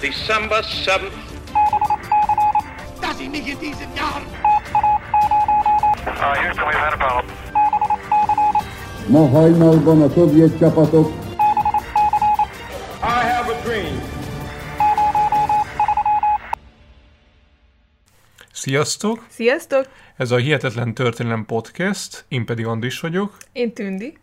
December 7th. dass ich mich in diesen Jahren Uh, Houston, we've had a problem. Ma hajnalban a szovjet csapatok I have a dream. Sziasztok! Sziasztok! Ez a Hihetetlen Történelem Podcast, én pedig Andris vagyok, Én Tündi.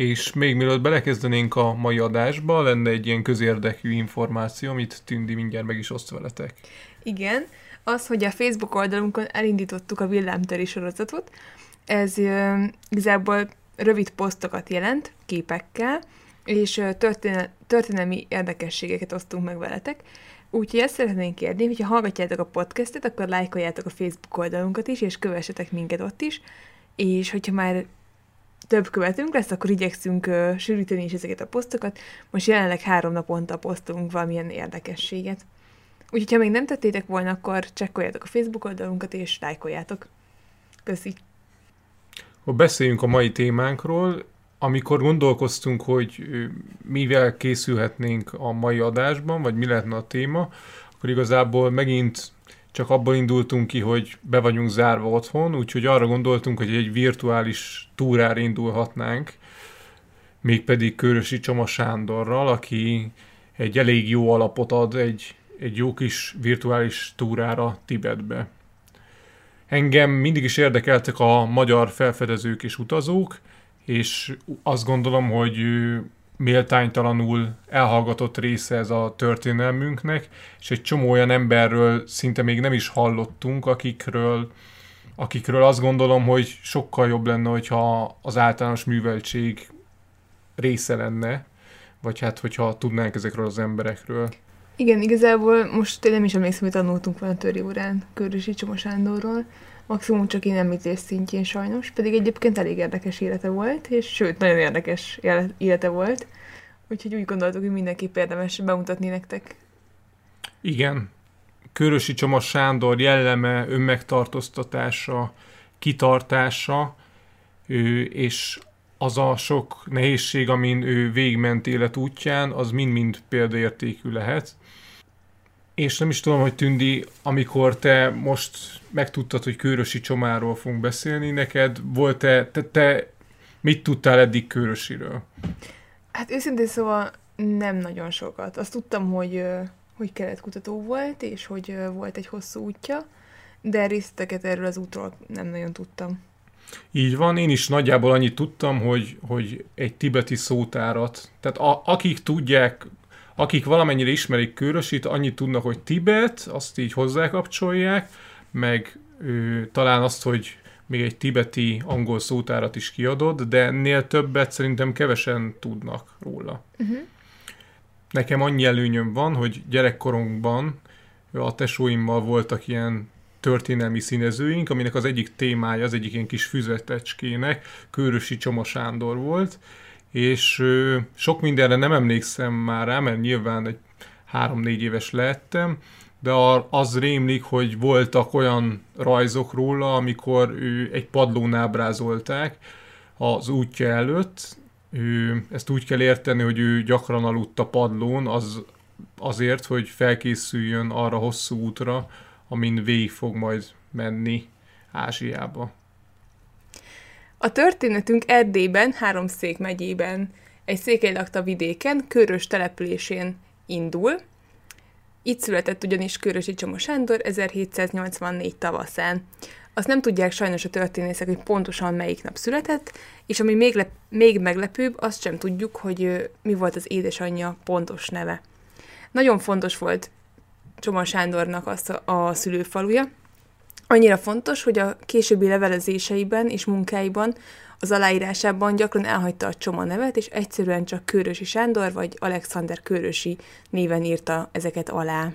És még mielőtt belekezdenénk a mai adásba, lenne egy ilyen közérdekű információ, amit Tündi mindjárt meg is oszt veletek. Igen, az, hogy a Facebook oldalunkon elindítottuk a villámtöri sorozatot, ez ö, igazából rövid posztokat jelent, képekkel, és ö, történel- történelmi érdekességeket osztunk meg veletek. Úgyhogy ezt szeretnénk kérni, hogyha hallgatjátok a podcastet, akkor lájkoljátok a Facebook oldalunkat is, és kövessetek minket ott is, és hogyha már több követünk lesz, akkor igyekszünk ö, sűríteni is ezeket a posztokat. Most jelenleg három naponta posztolunk valamilyen érdekességet. Úgyhogy, ha még nem tettétek volna, akkor csekkoljátok a Facebook oldalunkat, és lájkoljátok. Köszi. Ha beszéljünk a mai témánkról, amikor gondolkoztunk, hogy mivel készülhetnénk a mai adásban, vagy mi lehetne a téma, akkor igazából megint csak abból indultunk ki, hogy be vagyunk zárva otthon, úgyhogy arra gondoltunk, hogy egy virtuális túrára indulhatnánk, mégpedig Körösi Csoma Sándorral, aki egy elég jó alapot ad egy, egy jó kis virtuális túrára Tibetbe. Engem mindig is érdekeltek a magyar felfedezők és utazók, és azt gondolom, hogy méltánytalanul elhallgatott része ez a történelmünknek, és egy csomó olyan emberről szinte még nem is hallottunk, akikről, akikről azt gondolom, hogy sokkal jobb lenne, hogyha az általános műveltség része lenne, vagy hát, hogyha tudnánk ezekről az emberekről. Igen, igazából most én nem is emlékszem, hogy tanultunk volna töri órán Körösi Csoma Sándorról. Maximum csak én említés szintjén sajnos, pedig egyébként elég érdekes élete volt, és sőt, nagyon érdekes éle- élete volt. Úgyhogy úgy gondoltuk, hogy mindenképp érdemes bemutatni nektek. Igen, Körösi Csoma Sándor jelleme, önmegtartóztatása, kitartása, ő, és az a sok nehézség, amin ő végment élet útján, az mind-mind példaértékű lehet. És nem is tudom, hogy Tündi, amikor te most megtudtad, hogy Körösi Csomáról fogunk beszélni, neked volt-e, te, te mit tudtál eddig Körösiről? Hát őszintén szóval nem nagyon sokat. Azt tudtam, hogy, hogy keletkutató volt, és hogy volt egy hosszú útja, de részleteket erről az útról nem nagyon tudtam. Így van, én is nagyjából annyit tudtam, hogy, hogy egy tibeti szótárat, tehát a, akik tudják, akik valamennyire ismerik Körösit, annyit tudnak, hogy Tibet, azt így hozzákapcsolják, meg ő, talán azt, hogy még egy tibeti angol szótárat is kiadott, de ennél többet szerintem kevesen tudnak róla. Uh-huh. Nekem annyi előnyöm van, hogy gyerekkorunkban a tesóimmal voltak ilyen történelmi színezőink, aminek az egyik témája, az egyik ilyen kis füzetecskének Körösi Csoma Sándor volt, és sok mindenre nem emlékszem már rá, mert nyilván egy három-négy éves lehettem, de az rémlik, hogy voltak olyan rajzok róla, amikor ő egy padlón ábrázolták az útja előtt. Ő, ezt úgy kell érteni, hogy ő gyakran aludt a padlón, az azért, hogy felkészüljön arra hosszú útra, amin végig fog majd menni Ázsiába. A történetünk Erdélyben, Háromszék megyében, egy székely lakta vidéken, Körös településén indul. Itt született ugyanis Körösi Csoma Sándor 1784 tavaszán. Azt nem tudják sajnos a történészek, hogy pontosan melyik nap született, és ami még, lep- még meglepőbb, azt sem tudjuk, hogy mi volt az édesanyja pontos neve. Nagyon fontos volt Csoma Sándornak az a szülőfaluja, Annyira fontos, hogy a későbbi levelezéseiben és munkáiban, az aláírásában gyakran elhagyta a Csoma nevet, és egyszerűen csak Körösi Sándor vagy Alexander Körösi néven írta ezeket alá.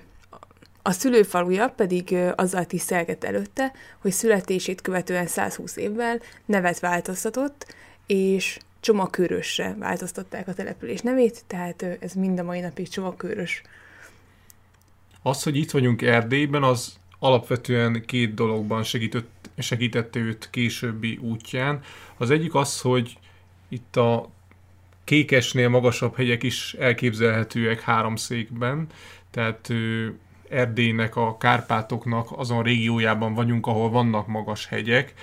A szülőfaluja pedig azzal tisztelgett előtte, hogy születését követően 120 évvel nevet változtatott, és Csoma Körösre változtatták a település nevét, tehát ez mind a mai napig Csoma Körös. Az, hogy itt vagyunk Erdélyben, az alapvetően két dologban segített, segítette őt későbbi útján. Az egyik az, hogy itt a Kékesnél magasabb hegyek is elképzelhetőek három székben, tehát Erdélynek, a Kárpátoknak azon régiójában vagyunk, ahol vannak magas hegyek,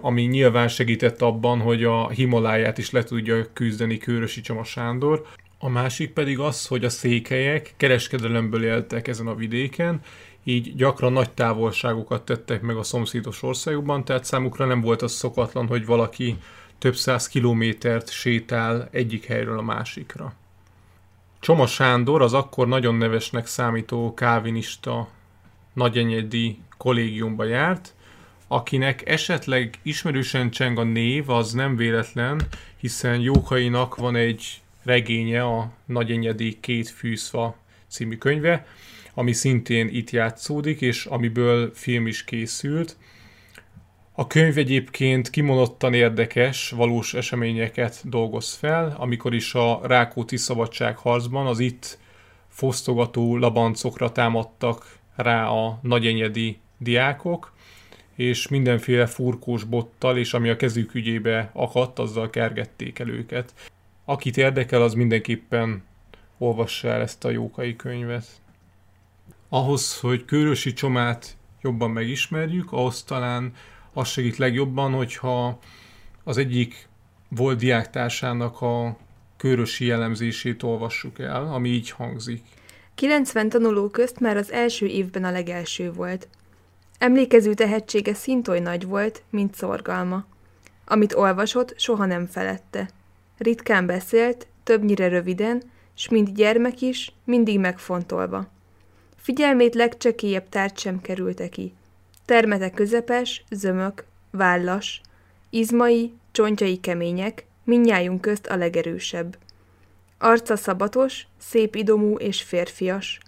ami nyilván segített abban, hogy a Himaláját is le tudja küzdeni Kőrösi Csoma Sándor. A másik pedig az, hogy a székelyek kereskedelemből éltek ezen a vidéken, így gyakran nagy távolságokat tettek meg a szomszédos országokban, tehát számukra nem volt az szokatlan, hogy valaki több száz kilométert sétál egyik helyről a másikra. Csoma Sándor az akkor nagyon nevesnek számító kávinista nagyenyedi kollégiumba járt, akinek esetleg ismerősen cseng a név, az nem véletlen, hiszen Jókainak van egy regénye, a Nagyenyedi két fűszfa című könyve, ami szintén itt játszódik, és amiből film is készült. A könyv egyébként kimondottan érdekes, valós eseményeket dolgoz fel, amikor is a Rákóti szabadságharcban az itt fosztogató labancokra támadtak rá a nagyenyedi diákok, és mindenféle furkós bottal, és ami a kezük ügyébe akadt, azzal kergették el őket. Akit érdekel, az mindenképpen olvassa el ezt a jókai könyvet. Ahhoz, hogy Kőrösi Csomát jobban megismerjük, ahhoz talán az segít legjobban, hogyha az egyik volt diáktársának a körösi jellemzését olvassuk el, ami így hangzik. 90 tanuló közt már az első évben a legelső volt. Emlékező tehetsége szintoly nagy volt, mint szorgalma. Amit olvasott, soha nem felette. Ritkán beszélt, többnyire röviden, s mint gyermek is, mindig megfontolva. Figyelmét legcsekélyebb tárgy sem kerülte ki. Termete közepes, zömök, vállas, izmai, csontjai kemények, minnyájunk közt a legerősebb. Arca szabatos, szép idomú és férfias.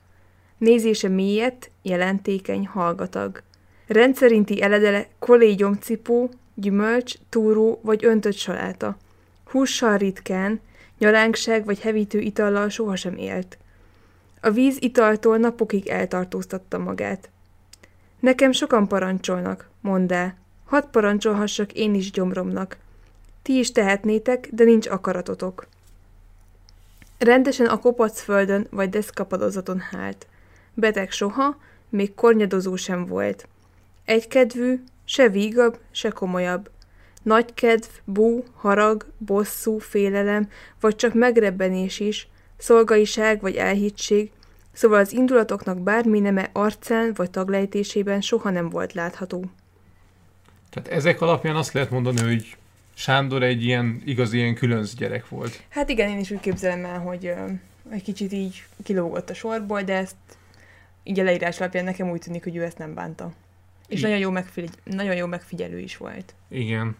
Nézése mélyet, jelentékeny, hallgatag. Rendszerinti eledele kollégyomcipó, gyümölcs, túró vagy öntött saláta. Hússal ritkán, nyalánkság vagy hevítő itallal sohasem élt. A víz italtól napokig eltartóztatta magát. Nekem sokan parancsolnak, mondd el. Hadd parancsolhassak én is gyomromnak. Ti is tehetnétek, de nincs akaratotok. Rendesen a kopac földön vagy deszkapadozaton hált. Beteg soha, még kornyadozó sem volt. Egykedvű, se vígabb, se komolyabb. Nagy kedv, bú, harag, bosszú, félelem, vagy csak megrebbenés is, szolgaiság vagy elhittség, szóval az indulatoknak bármi neme arcán vagy taglejtésében soha nem volt látható. Tehát ezek alapján azt lehet mondani, hogy Sándor egy ilyen igazi ilyen különc gyerek volt. Hát igen, én is úgy képzelem el, hogy ö, egy kicsit így kilógott a sorból, de ezt így a leírás alapján nekem úgy tűnik, hogy ő ezt nem bánta. És nagyon jó, megfigy- nagyon jó megfigyelő is volt. Igen.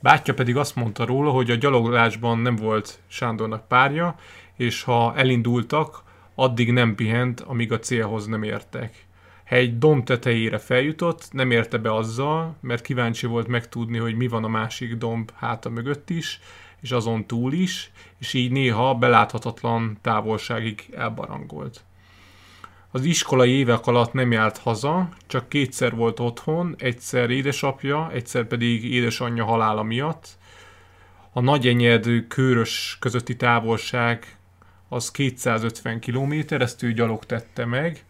Bátyja pedig azt mondta róla, hogy a gyaloglásban nem volt Sándornak párja, és ha elindultak, addig nem pihent, amíg a célhoz nem értek. Ha egy domb tetejére feljutott, nem érte be azzal, mert kíváncsi volt megtudni, hogy mi van a másik domb háta mögött is, és azon túl is, és így néha beláthatatlan távolságig elbarangolt. Az iskolai évek alatt nem járt haza, csak kétszer volt otthon, egyszer édesapja, egyszer pedig édesanyja halála miatt. A nagyenyed kőrös közötti távolság az 250 km, ezt ő gyalog tette meg.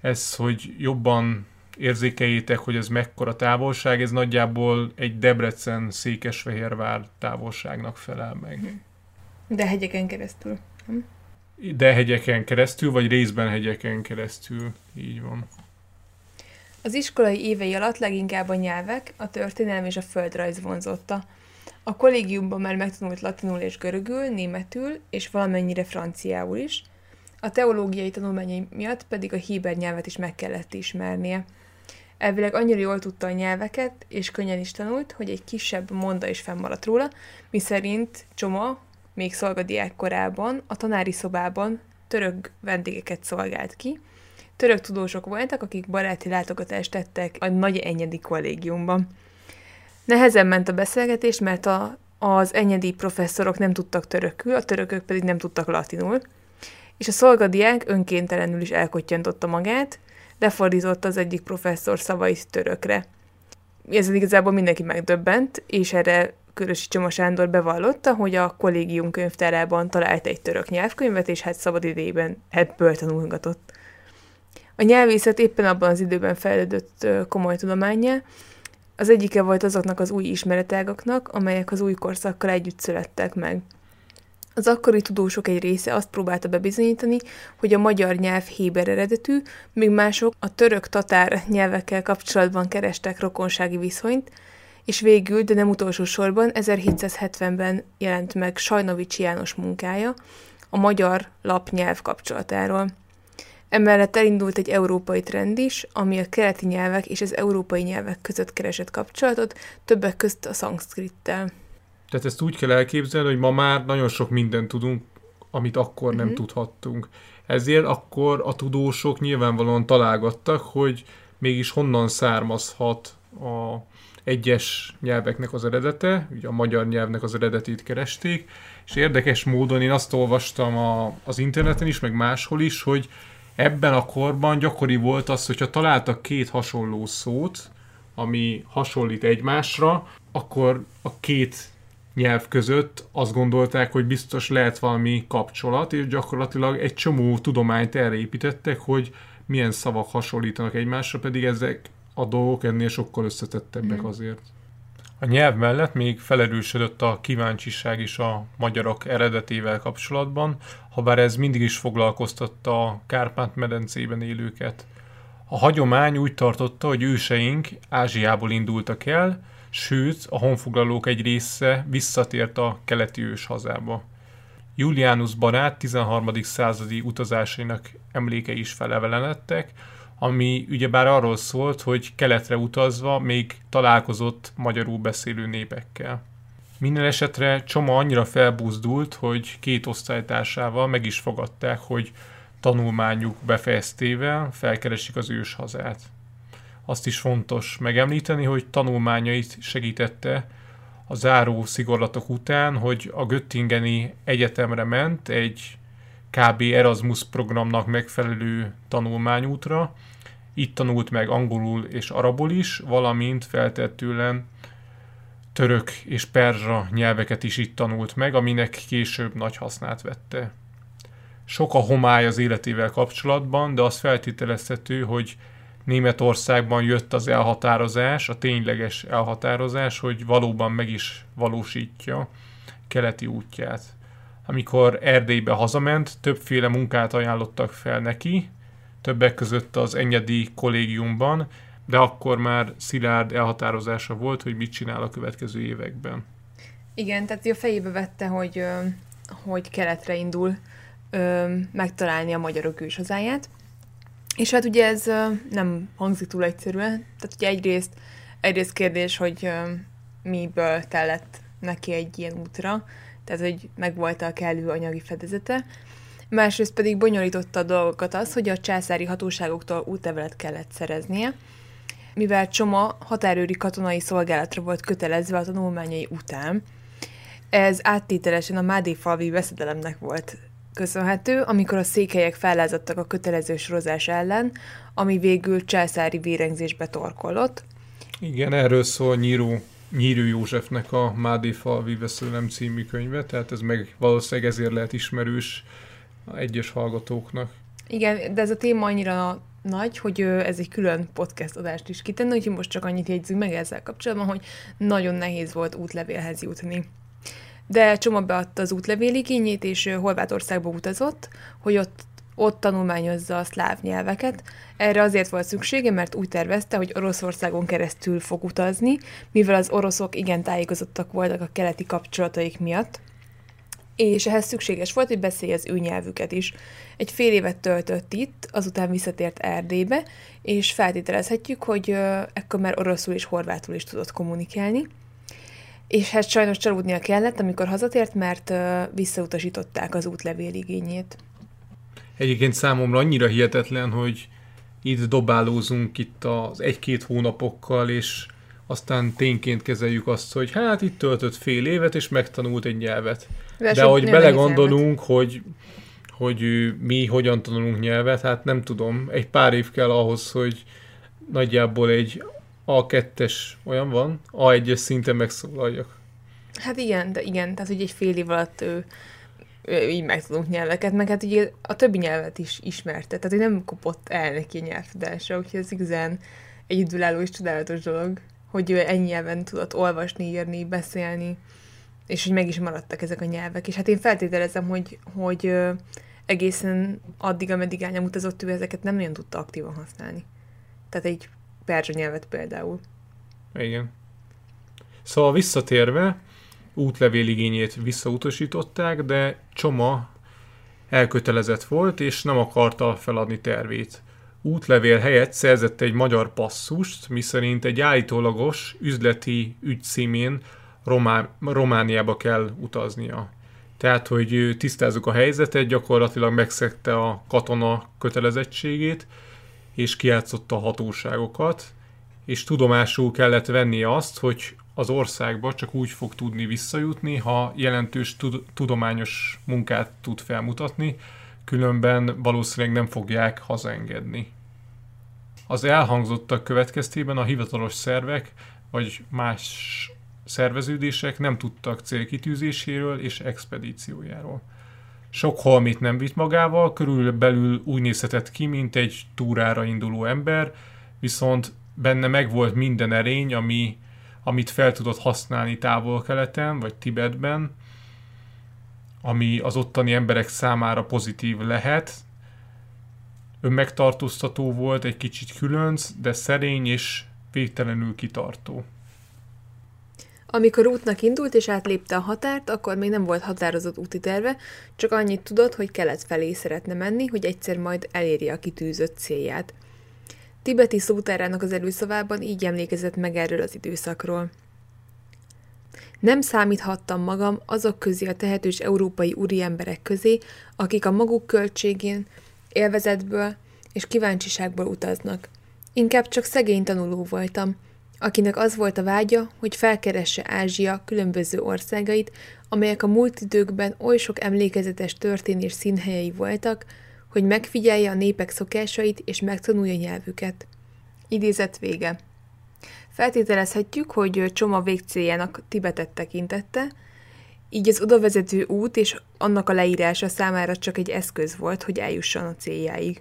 Ez, hogy jobban érzékeljétek, hogy ez mekkora távolság, ez nagyjából egy Debrecen-Székesfehérvár távolságnak felel meg. De hegyeken keresztül. Hm? De hegyeken keresztül, vagy részben hegyeken keresztül, így van. Az iskolai évei alatt leginkább a nyelvek, a történelem és a földrajz vonzotta. A kollégiumban már megtanult latinul és görögül, németül és valamennyire franciául is, a teológiai tanulmányai miatt pedig a híber nyelvet is meg kellett ismernie. Elvileg annyira jól tudta a nyelveket, és könnyen is tanult, hogy egy kisebb monda is fennmaradt róla, miszerint Csoma, még szolgadiák korában, a tanári szobában török vendégeket szolgált ki. Török tudósok voltak, akik baráti látogatást tettek a nagy enyedi kollégiumban. Nehezen ment a beszélgetés, mert a, az enyedi professzorok nem tudtak törökül, a törökök pedig nem tudtak latinul, és a szolgadiák önkéntelenül is elkottyantotta magát, lefordította az egyik professzor szavait törökre. Ezen igazából mindenki megdöbbent, és erre Körösi Csoma Sándor bevallotta, hogy a kollégium könyvtárában talált egy török nyelvkönyvet, és hát szabad idejében ebből tanulgatott. A nyelvészet éppen abban az időben fejlődött komoly tudományá, az egyike volt azoknak az új ismeretágaknak, amelyek az új korszakkal együtt születtek meg. Az akkori tudósok egy része azt próbálta bebizonyítani, hogy a magyar nyelv héber eredetű, míg mások a török-tatár nyelvekkel kapcsolatban kerestek rokonsági viszonyt, és végül, de nem utolsó sorban 1770-ben jelent meg Sajnovics János munkája a magyar lapnyelv kapcsolatáról. Emellett elindult egy európai trend is, ami a keleti nyelvek és az európai nyelvek között keresett kapcsolatot, többek közt a szanszkrittel. Tehát ezt úgy kell elképzelni, hogy ma már nagyon sok mindent tudunk, amit akkor nem uh-huh. tudhattunk. Ezért akkor a tudósok nyilvánvalóan találgattak, hogy mégis honnan származhat a egyes nyelveknek az eredete, ugye a magyar nyelvnek az eredetét keresték, és érdekes módon én azt olvastam a, az interneten is, meg máshol is, hogy ebben a korban gyakori volt az, hogyha találtak két hasonló szót, ami hasonlít egymásra, akkor a két nyelv között azt gondolták, hogy biztos lehet valami kapcsolat, és gyakorlatilag egy csomó tudományt erre építettek, hogy milyen szavak hasonlítanak egymásra, pedig ezek a dolgok ennél sokkal összetettebbek mm. azért. A nyelv mellett még felerősödött a kíváncsiság is a magyarok eredetével kapcsolatban, ha bár ez mindig is foglalkoztatta a Kárpát-medencében élőket. A hagyomány úgy tartotta, hogy őseink Ázsiából indultak el, sőt a honfoglalók egy része visszatért a keleti ős hazába. Julianus barát 13. századi utazásainak emlékei is felevelenedtek, ami ugyebár arról szólt, hogy keletre utazva még találkozott magyarul beszélő népekkel. Minden esetre Csoma annyira felbuzdult, hogy két osztálytársával meg is fogadták, hogy tanulmányuk befejeztével felkeresik az ős hazát. Azt is fontos megemlíteni, hogy tanulmányait segítette a záró szigorlatok után, hogy a Göttingeni Egyetemre ment egy kb. Erasmus programnak megfelelő tanulmányútra. Itt tanult meg angolul és arabul is, valamint feltettően török és perzsa nyelveket is itt tanult meg, aminek később nagy hasznát vette. Sok a homály az életével kapcsolatban, de az feltételezhető, hogy Németországban jött az elhatározás, a tényleges elhatározás, hogy valóban meg is valósítja keleti útját. Amikor Erdélybe hazament, többféle munkát ajánlottak fel neki, többek között az Enyedi kollégiumban, de akkor már szilárd elhatározása volt, hogy mit csinál a következő években. Igen, tehát a fejébe vette, hogy, hogy keletre indul megtalálni a magyarok őshazáját. És hát ugye ez nem hangzik túl egyszerűen. Tehát ugye egyrészt, egyrészt kérdés, hogy miből tellett neki egy ilyen útra, tehát hogy megvolt a kellő anyagi fedezete. Másrészt pedig bonyolította a dolgokat az, hogy a császári hatóságoktól útlevelet kellett szereznie, mivel Csoma határőri katonai szolgálatra volt kötelezve a tanulmányai után. Ez áttételesen a Mádéfalvi veszedelemnek volt köszönhető, amikor a székelyek fellázadtak a kötelező sorozás ellen, ami végül császári vérengzésbe torkolott. Igen, erről szól Nyíró, Nyírő Józsefnek a Mádéfalvi veszedelem című könyve, tehát ez meg valószínűleg ezért lehet ismerős egyes hallgatóknak. Igen, de ez a téma annyira nagy, hogy ez egy külön podcast adást is kitenni, úgyhogy most csak annyit jegyzünk meg ezzel kapcsolatban, hogy nagyon nehéz volt útlevélhez jutni. De Csoma beadta az útlevéligényét, és Horvátországba utazott, hogy ott ott tanulmányozza a szláv nyelveket. Erre azért volt szüksége, mert úgy tervezte, hogy Oroszországon keresztül fog utazni, mivel az oroszok igen tájékozottak voltak a keleti kapcsolataik miatt, és ehhez szükséges volt, hogy beszélje az ő nyelvüket is. Egy fél évet töltött itt, azután visszatért Erdélybe, és feltételezhetjük, hogy ekkor már oroszul és horvátul is tudott kommunikálni. És hát sajnos csalódnia kellett, amikor hazatért, mert visszautasították az útlevéligényét. Egyébként számomra annyira hihetetlen, hogy itt dobálózunk itt az egy-két hónapokkal, és aztán tényként kezeljük azt, hogy hát itt töltött fél évet, és megtanult egy nyelvet. De, De hogy belegondolunk, hogy, hogy mi hogyan tanulunk nyelvet, hát nem tudom, egy pár év kell ahhoz, hogy nagyjából egy A2-es olyan van, A1-es szinten megszólaljak. Hát igen, de igen, tehát hogy egy fél év alatt ő, így megtudunk nyelveket, meg hát ugye a többi nyelvet is ismerte, tehát hogy nem kopott el neki a nyelvtudása, úgyhogy ez igazán egy időálló és csodálatos dolog, hogy ő ennyi nyelven tudott olvasni, írni, beszélni, és hogy meg is maradtak ezek a nyelvek. És hát én feltételezem, hogy, hogy egészen addig, ameddig elnyom utazott, ő ezeket nem nagyon tudta aktívan használni. Tehát egy perzsa nyelvet például. Igen. Szóval visszatérve, útlevéligényét visszautasították, de Csoma elkötelezett volt, és nem akarta feladni tervét. Útlevél helyett szerzett egy magyar passzust, miszerint egy állítólagos üzleti ügy címén Romá- Romániába kell utaznia. Tehát, hogy tisztázzuk a helyzetet, gyakorlatilag megszegte a katona kötelezettségét, és kiátszotta a hatóságokat, és tudomásul kellett vennie azt, hogy az országba csak úgy fog tudni visszajutni, ha jelentős tud- tudományos munkát tud felmutatni, különben valószínűleg nem fogják hazaengedni. Az elhangzottak következtében a hivatalos szervek vagy más szerveződések nem tudtak célkitűzéséről és expedíciójáról. Sok holmit nem vitt magával, körülbelül úgy nézhetett ki, mint egy túrára induló ember, viszont benne megvolt minden erény, ami, amit fel tudott használni távol-keleten vagy Tibetben, ami az ottani emberek számára pozitív lehet. Önmegtartóztató volt, egy kicsit különc, de szerény és végtelenül kitartó. Amikor útnak indult és átlépte a határt, akkor még nem volt határozott úti terve, csak annyit tudott, hogy kelet felé szeretne menni, hogy egyszer majd elérje a kitűzött célját. Tibeti szótárának az előszavában így emlékezett meg erről az időszakról. Nem számíthattam magam azok közé a tehetős európai úriemberek közé, akik a maguk költségén, élvezetből és kíváncsiságból utaznak. Inkább csak szegény tanuló voltam – akinek az volt a vágya, hogy felkeresse Ázsia különböző országait, amelyek a múlt időkben oly sok emlékezetes történés színhelyei voltak, hogy megfigyelje a népek szokásait és megtanulja nyelvüket. Idézet vége. Feltételezhetjük, hogy Csoma végcéljának Tibetet tekintette, így az odavezető út és annak a leírása számára csak egy eszköz volt, hogy eljusson a céljáig.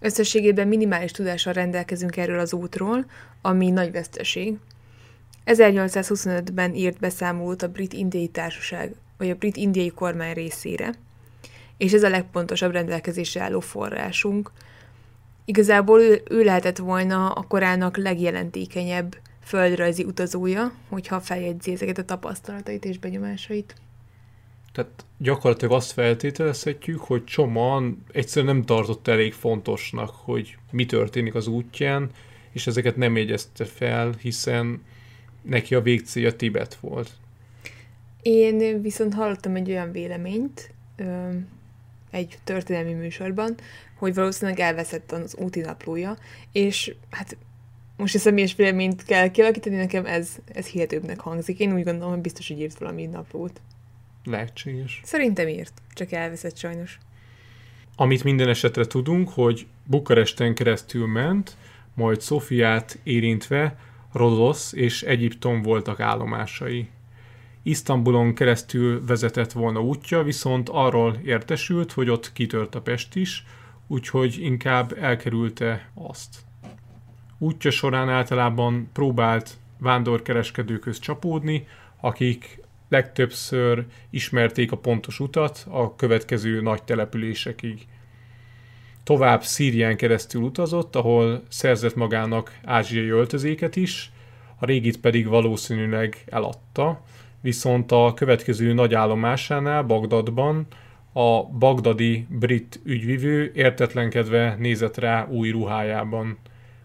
Összességében minimális tudással rendelkezünk erről az útról, ami nagy veszteség. 1825-ben írt beszámolót a Brit Indiai Társaság, vagy a Brit Indiai Kormány részére, és ez a legpontosabb rendelkezésre álló forrásunk. Igazából ő, ő lehetett volna a korának legjelentékenyebb földrajzi utazója, hogyha feljegyzi ezeket a tapasztalatait és benyomásait. Tehát gyakorlatilag azt feltételezhetjük, hogy Csoman egyszerűen nem tartott elég fontosnak, hogy mi történik az útján, és ezeket nem jegyezte fel, hiszen neki a végcélja Tibet volt. Én viszont hallottam egy olyan véleményt egy történelmi műsorban, hogy valószínűleg elveszett az úti naplója, és hát most a személyes véleményt kell kialakítani, nekem ez, ez hihetőbbnek hangzik. Én úgy gondolom, hogy biztos, hogy írt valami naplót. Lehetséges. Szerintem írt, csak elveszett sajnos. Amit minden esetre tudunk, hogy Bukaresten keresztül ment, majd Szofiát érintve Rodosz és Egyiptom voltak állomásai. Isztambulon keresztül vezetett volna útja, viszont arról értesült, hogy ott kitört a Pest is, úgyhogy inkább elkerülte azt. Útja során általában próbált vándorkereskedőköz csapódni, akik legtöbbször ismerték a pontos utat a következő nagy településekig. Tovább Szírián keresztül utazott, ahol szerzett magának ázsiai öltözéket is, a régit pedig valószínűleg eladta, viszont a következő nagy állomásánál, Bagdadban, a bagdadi brit ügyvivő értetlenkedve nézett rá új ruhájában.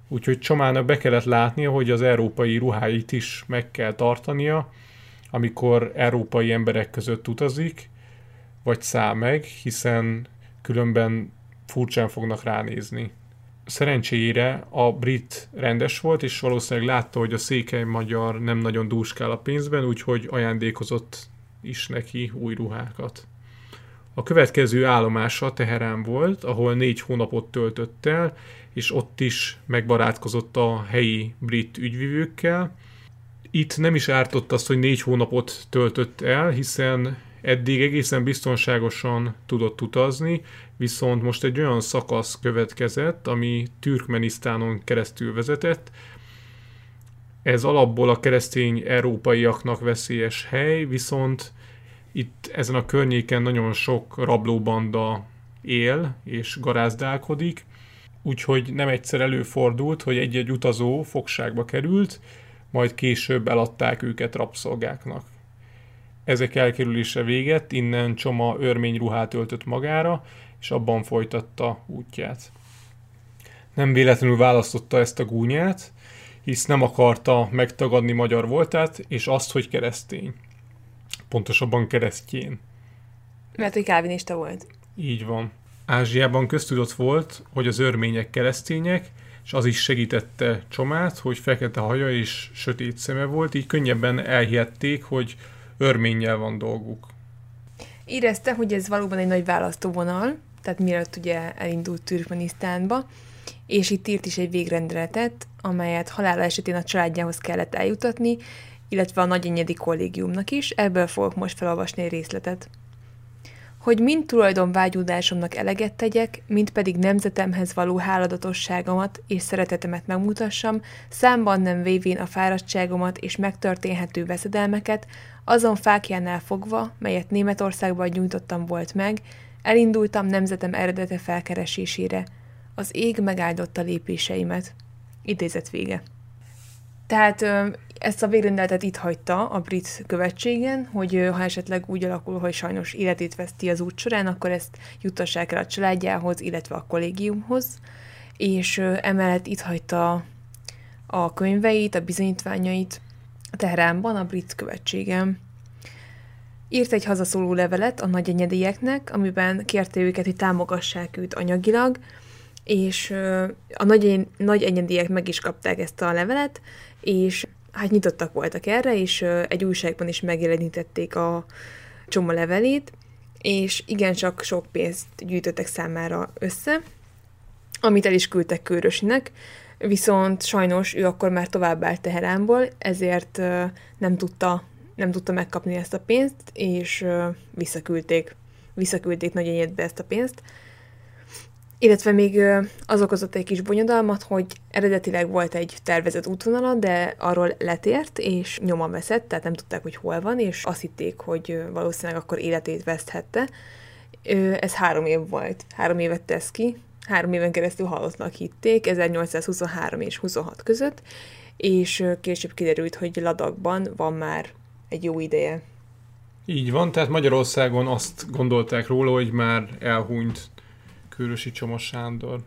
Úgyhogy Csomának be kellett látnia, hogy az európai ruháit is meg kell tartania, amikor európai emberek között utazik, vagy száll meg, hiszen különben furcsán fognak ránézni. Szerencsére a brit rendes volt, és valószínűleg látta, hogy a székely magyar nem nagyon dúskál a pénzben, úgyhogy ajándékozott is neki új ruhákat. A következő állomása Teherán volt, ahol négy hónapot töltött el, és ott is megbarátkozott a helyi brit ügyvivőkkel, Itt nem is ártott az, hogy négy hónapot töltött el, hiszen eddig egészen biztonságosan tudott utazni, viszont most egy olyan szakasz következett, ami Türkmenisztánon keresztül vezetett. Ez alapból a keresztény európaiaknak veszélyes hely, viszont itt ezen a környéken nagyon sok rablóbanda él és garázdálkodik, úgyhogy nem egyszer előfordult, hogy egy-egy utazó fogságba került, majd később eladták őket rabszolgáknak. Ezek elkerülése véget, innen Csoma örmény ruhát öltött magára, és abban folytatta útját. Nem véletlenül választotta ezt a gúnyát, hisz nem akarta megtagadni magyar voltát, és azt, hogy keresztény. Pontosabban keresztjén. Mert hogy kávinista volt. Így van. Ázsiában köztudott volt, hogy az örmények keresztények, és az is segítette Csomát, hogy fekete haja és sötét szeme volt, így könnyebben elhihették, hogy örménnyel van dolguk. Érezte, hogy ez valóban egy nagy választóvonal, tehát mielőtt ugye elindult Türkmenisztánba, és itt írt is egy végrendeletet, amelyet halála esetén a családjához kellett eljutatni, illetve a nagyenyedi kollégiumnak is, ebből fogok most felolvasni egy részletet hogy mind tulajdon vágyódásomnak eleget tegyek, mind pedig nemzetemhez való háladatosságomat és szeretetemet megmutassam, számban nem vévén a fáradtságomat és megtörténhető veszedelmeket, azon fákjánál fogva, melyet Németországban nyújtottam volt meg, elindultam nemzetem eredete felkeresésére. Az ég megáldotta lépéseimet. Idézet vége. Tehát ezt a végrendeletet itt hagyta a brit követségen, hogy ha esetleg úgy alakul, hogy sajnos életét veszti az út során, akkor ezt juttassák el a családjához, illetve a kollégiumhoz, és emellett itt hagyta a könyveit, a bizonyítványait Teheránban, a brit követségem. Írt egy hazaszóló levelet a nagyenyedieknek, amiben kérte őket, hogy támogassák őt anyagilag, és a nagy, nagy enyediek meg is kapták ezt a levelet, és hát nyitottak voltak erre, és egy újságban is megjelenítették a csoma levelét, és igencsak sok pénzt gyűjtöttek számára össze, amit el is küldtek Körösnek, viszont sajnos ő akkor már tovább állt Teheránból, ezért nem tudta, nem tudta megkapni ezt a pénzt, és visszaküldték, visszaküldték nagy ezt a pénzt, illetve még az okozott egy kis bonyodalmat, hogy eredetileg volt egy tervezett útvonala, de arról letért, és nyoma veszett, tehát nem tudták, hogy hol van, és azt hitték, hogy valószínűleg akkor életét veszthette. Ez három év volt. Három évet tesz ki. Három éven keresztül halottnak hitték, 1823 és 26 között, és később kiderült, hogy Ladakban van már egy jó ideje. Így van, tehát Magyarországon azt gondolták róla, hogy már elhunyt Kőrösi Csomos Sándor.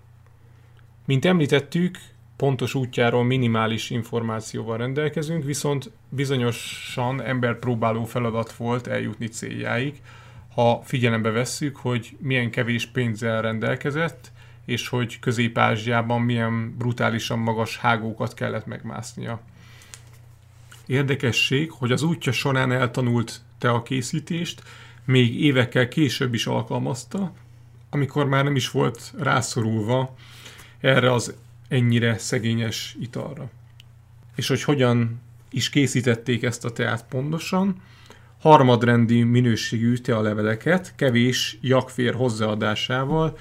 Mint említettük, pontos útjáról minimális információval rendelkezünk, viszont bizonyosan emberpróbáló feladat volt eljutni céljáig, ha figyelembe vesszük, hogy milyen kevés pénzzel rendelkezett, és hogy Közép-Ázsiában milyen brutálisan magas hágókat kellett megmásznia. Érdekesség, hogy az útja során eltanult teakészítést, még évekkel később is alkalmazta, amikor már nem is volt rászorulva erre az ennyire szegényes italra. És hogy hogyan is készítették ezt a teát pontosan, harmadrendi minőségű tealeveleket kevés jakfér hozzáadásával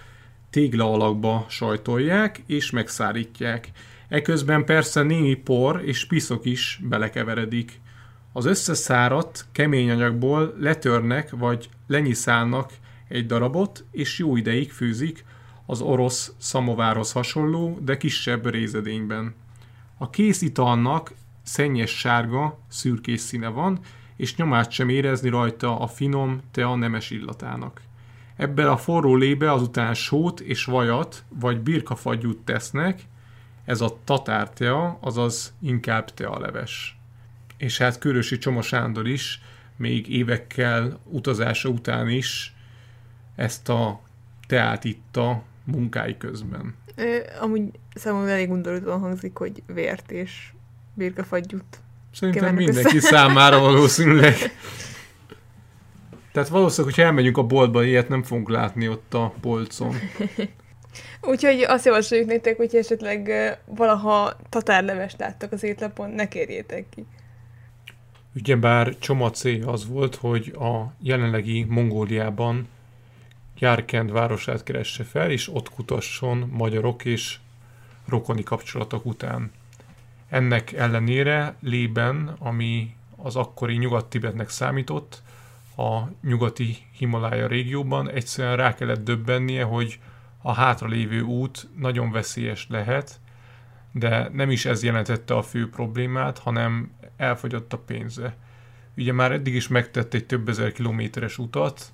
tégla alakba sajtolják és megszárítják. Eközben persze némi por és piszok is belekeveredik. Az összeszáradt kemény anyagból letörnek vagy lenyiszálnak egy darabot, és jó ideig főzik az orosz szamovárhoz hasonló, de kisebb rézedényben. A kész italnak szennyes sárga, szürkés színe van, és nyomát sem érezni rajta a finom tea nemes illatának. Ebben a forró lébe azután sót és vajat vagy birkafagyút tesznek, ez a tatártea, azaz inkább tealeves. És hát Körösi Csoma Sándor is még évekkel utazása után is ezt a teát itta munkái közben. Ö, amúgy számomra elég gondolatban hangzik, hogy vért és birkafagyút. Szerintem mindenki össze. számára valószínűleg. Tehát valószínűleg, hogyha elmegyünk a boltba, ilyet nem fogunk látni ott a polcon. Úgyhogy azt javasoljuk nektek, hogy esetleg valaha tatárlevest láttak az étlapon, ne kérjétek ki. Ugyebár Csoma célja az volt, hogy a jelenlegi Mongóliában Járkend városát keresse fel, és ott kutasson magyarok és rokoni kapcsolatok után. Ennek ellenére Lében, ami az akkori Nyugat-Tibetnek számított, a nyugati Himalája régióban egyszerűen rá kellett döbbennie, hogy a hátralévő út nagyon veszélyes lehet, de nem is ez jelentette a fő problémát, hanem elfogyott a pénze. Ugye már eddig is megtett egy több ezer kilométeres utat,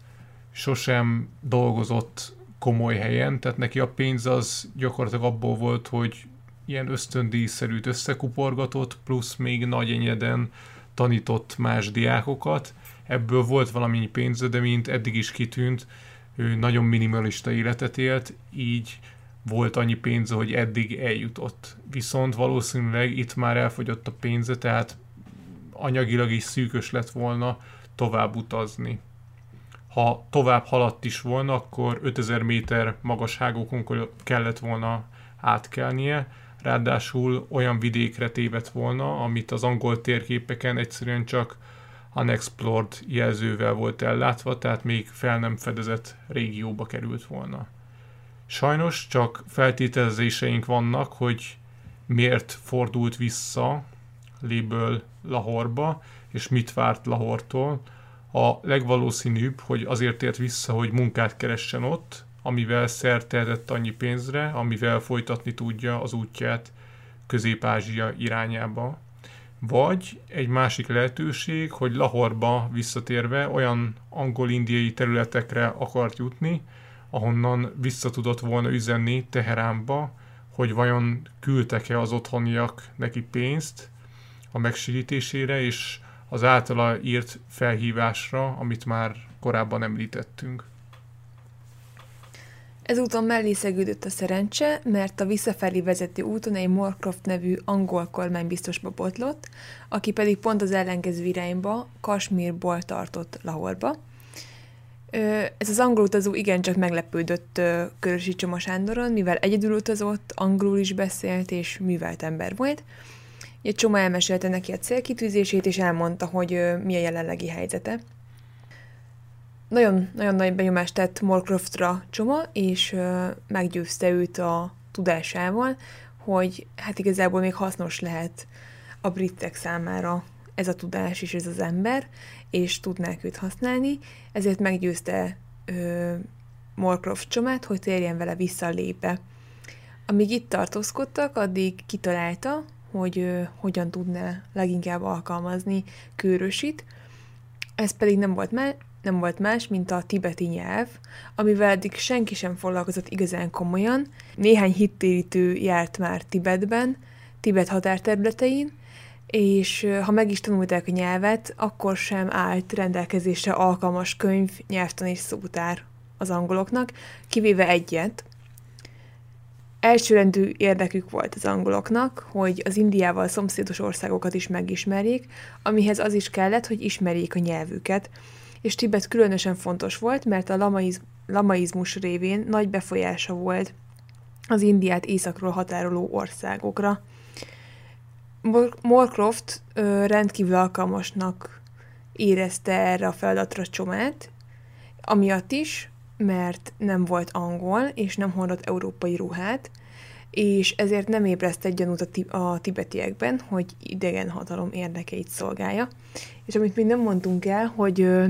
sosem dolgozott komoly helyen, tehát neki a pénz az gyakorlatilag abból volt, hogy ilyen ösztöndíjszerűt összekuporgatott, plusz még nagy enyeden tanított más diákokat. Ebből volt valami pénze, de mint eddig is kitűnt, ő nagyon minimalista életet élt, így volt annyi pénze, hogy eddig eljutott. Viszont valószínűleg itt már elfogyott a pénze, tehát anyagilag is szűkös lett volna tovább utazni. Ha tovább haladt is volna, akkor 5000 méter magasságokon kellett volna átkelnie, ráadásul olyan vidékre tévedt volna, amit az angol térképeken egyszerűen csak unexplored jelzővel volt ellátva, tehát még fel nem fedezett régióba került volna. Sajnos csak feltételezéseink vannak, hogy miért fordult vissza Léből Lahorba, és mit várt Lahortól. A legvalószínűbb, hogy azért tért vissza, hogy munkát keressen ott, amivel szert annyi pénzre, amivel folytatni tudja az útját Közép-Ázsia irányába. Vagy egy másik lehetőség, hogy Lahorba visszatérve olyan angol-indiai területekre akart jutni, ahonnan vissza tudott volna üzenni Teheránba, hogy vajon küldtek-e az otthoniak neki pénzt a megsegítésére, és az általa írt felhívásra, amit már korábban említettünk. Ezúton mellé szegődött a szerencse, mert a visszafelé vezető úton egy Morcroft nevű angol kormánybiztosba botlott, aki pedig pont az ellenkező irányba, Kasmírból tartott Lahorba. Ez az angol utazó igencsak meglepődött Körösi Csoma Sándoron, mivel egyedül utazott, angolul is beszélt, és művelt ember volt. Egy Csoma elmesélte neki a célkitűzését, és elmondta, hogy mi a jelenlegi helyzete nagyon, nagyon nagy benyomást tett Morcroftra Csoma, és meggyőzte őt a tudásával, hogy hát igazából még hasznos lehet a britek számára ez a tudás és ez az ember, és tudnák őt használni, ezért meggyőzte ö, Morcroft Csomát, hogy térjen vele vissza lépe. Amíg itt tartózkodtak, addig kitalálta, hogy hogyan tudná leginkább alkalmazni Kőrösit, ez pedig nem volt már nem volt más, mint a tibeti nyelv, amivel eddig senki sem foglalkozott igazán komolyan. Néhány hittérítő járt már Tibetben, Tibet határterületein, és ha meg is tanulták a nyelvet, akkor sem állt rendelkezésre alkalmas könyv, nyelvtan és szótár az angoloknak, kivéve egyet. Elsőrendű érdekük volt az angoloknak, hogy az Indiával szomszédos országokat is megismerjék, amihez az is kellett, hogy ismerjék a nyelvüket, és Tibet különösen fontos volt, mert a lamaiz, lamaizmus révén nagy befolyása volt az Indiát északról határoló országokra. Morcroft rendkívül alkalmasnak érezte erre a feladatra csomát, amiatt is, mert nem volt angol, és nem hordott európai ruhát, és ezért nem ébresztett gyanút a, ti- a tibetiekben, hogy idegen hatalom érdekeit szolgálja. És amit még nem mondtunk el, hogy ö,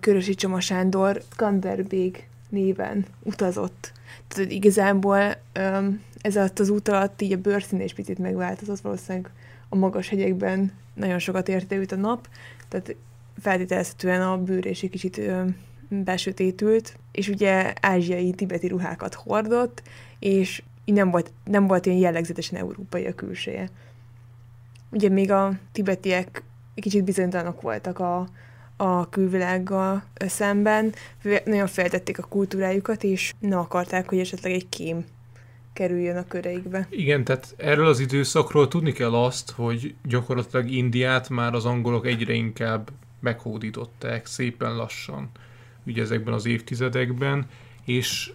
Körösi Csoma Sándor Skanderbég néven utazott. Tehát igazából um, ez alatt az út alatt így a bőrszín is picit megváltozott, valószínűleg a magas hegyekben nagyon sokat érte őt a nap, tehát feltételezhetően a bőr is egy kicsit um, besötétült, és ugye ázsiai, tibeti ruhákat hordott, és nem volt, nem volt ilyen jellegzetesen európai a külseje. Ugye még a tibetiek kicsit bizonytalanok voltak a, a külvilággal szemben, nagyon feltették a kultúrájukat, és nem akarták, hogy esetleg egy kém kerüljön a köreikbe. Igen, tehát erről az időszakról tudni kell azt, hogy gyakorlatilag Indiát már az angolok egyre inkább meghódították szépen lassan, ugye ezekben az évtizedekben, és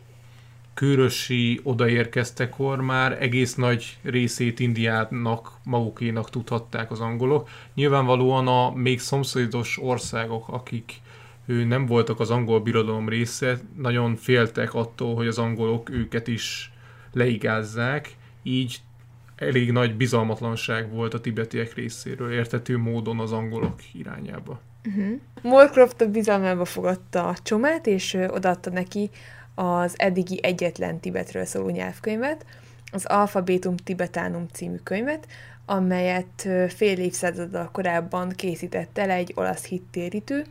Kőrösi odaérkeztekor már egész nagy részét Indiának magukénak tudhatták az angolok. Nyilvánvalóan a még szomszédos országok, akik nem voltak az angol birodalom része, nagyon féltek attól, hogy az angolok őket is leigázzák, így elég nagy bizalmatlanság volt a tibetiek részéről, értető módon az angolok irányába. Uh-huh. Morcroft a bizalmába fogadta a csomát, és odaadta neki az eddigi egyetlen Tibetről szóló nyelvkönyvet, az Alphabetum Tibetanum című könyvet, amelyet fél évszázaddal korábban készített el egy olasz hittérítő.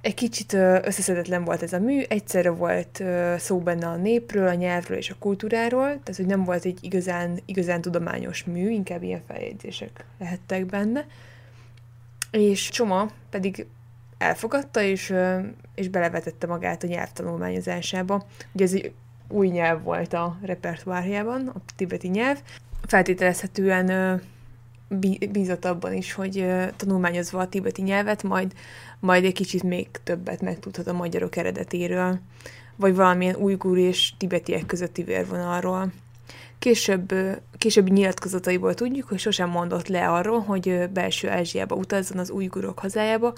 Egy kicsit összeszedetlen volt ez a mű, egyszerre volt szó benne a népről, a nyelvről és a kultúráról, tehát hogy nem volt egy igazán, igazán tudományos mű, inkább ilyen feljegyzések lehettek benne. És Csoma pedig elfogadta, és, és belevetette magát a nyelvtanulmányozásába. Ugye ez egy új nyelv volt a repertoárjában, a tibeti nyelv. Feltételezhetően bízott abban is, hogy tanulmányozva a tibeti nyelvet, majd, majd egy kicsit még többet megtudhat a magyarok eredetéről, vagy valamilyen újgur és tibetiek közötti vérvonalról. Később, későbbi nyilatkozataiból tudjuk, hogy sosem mondott le arról, hogy belső Ázsiába utazzon az újgurok hazájába,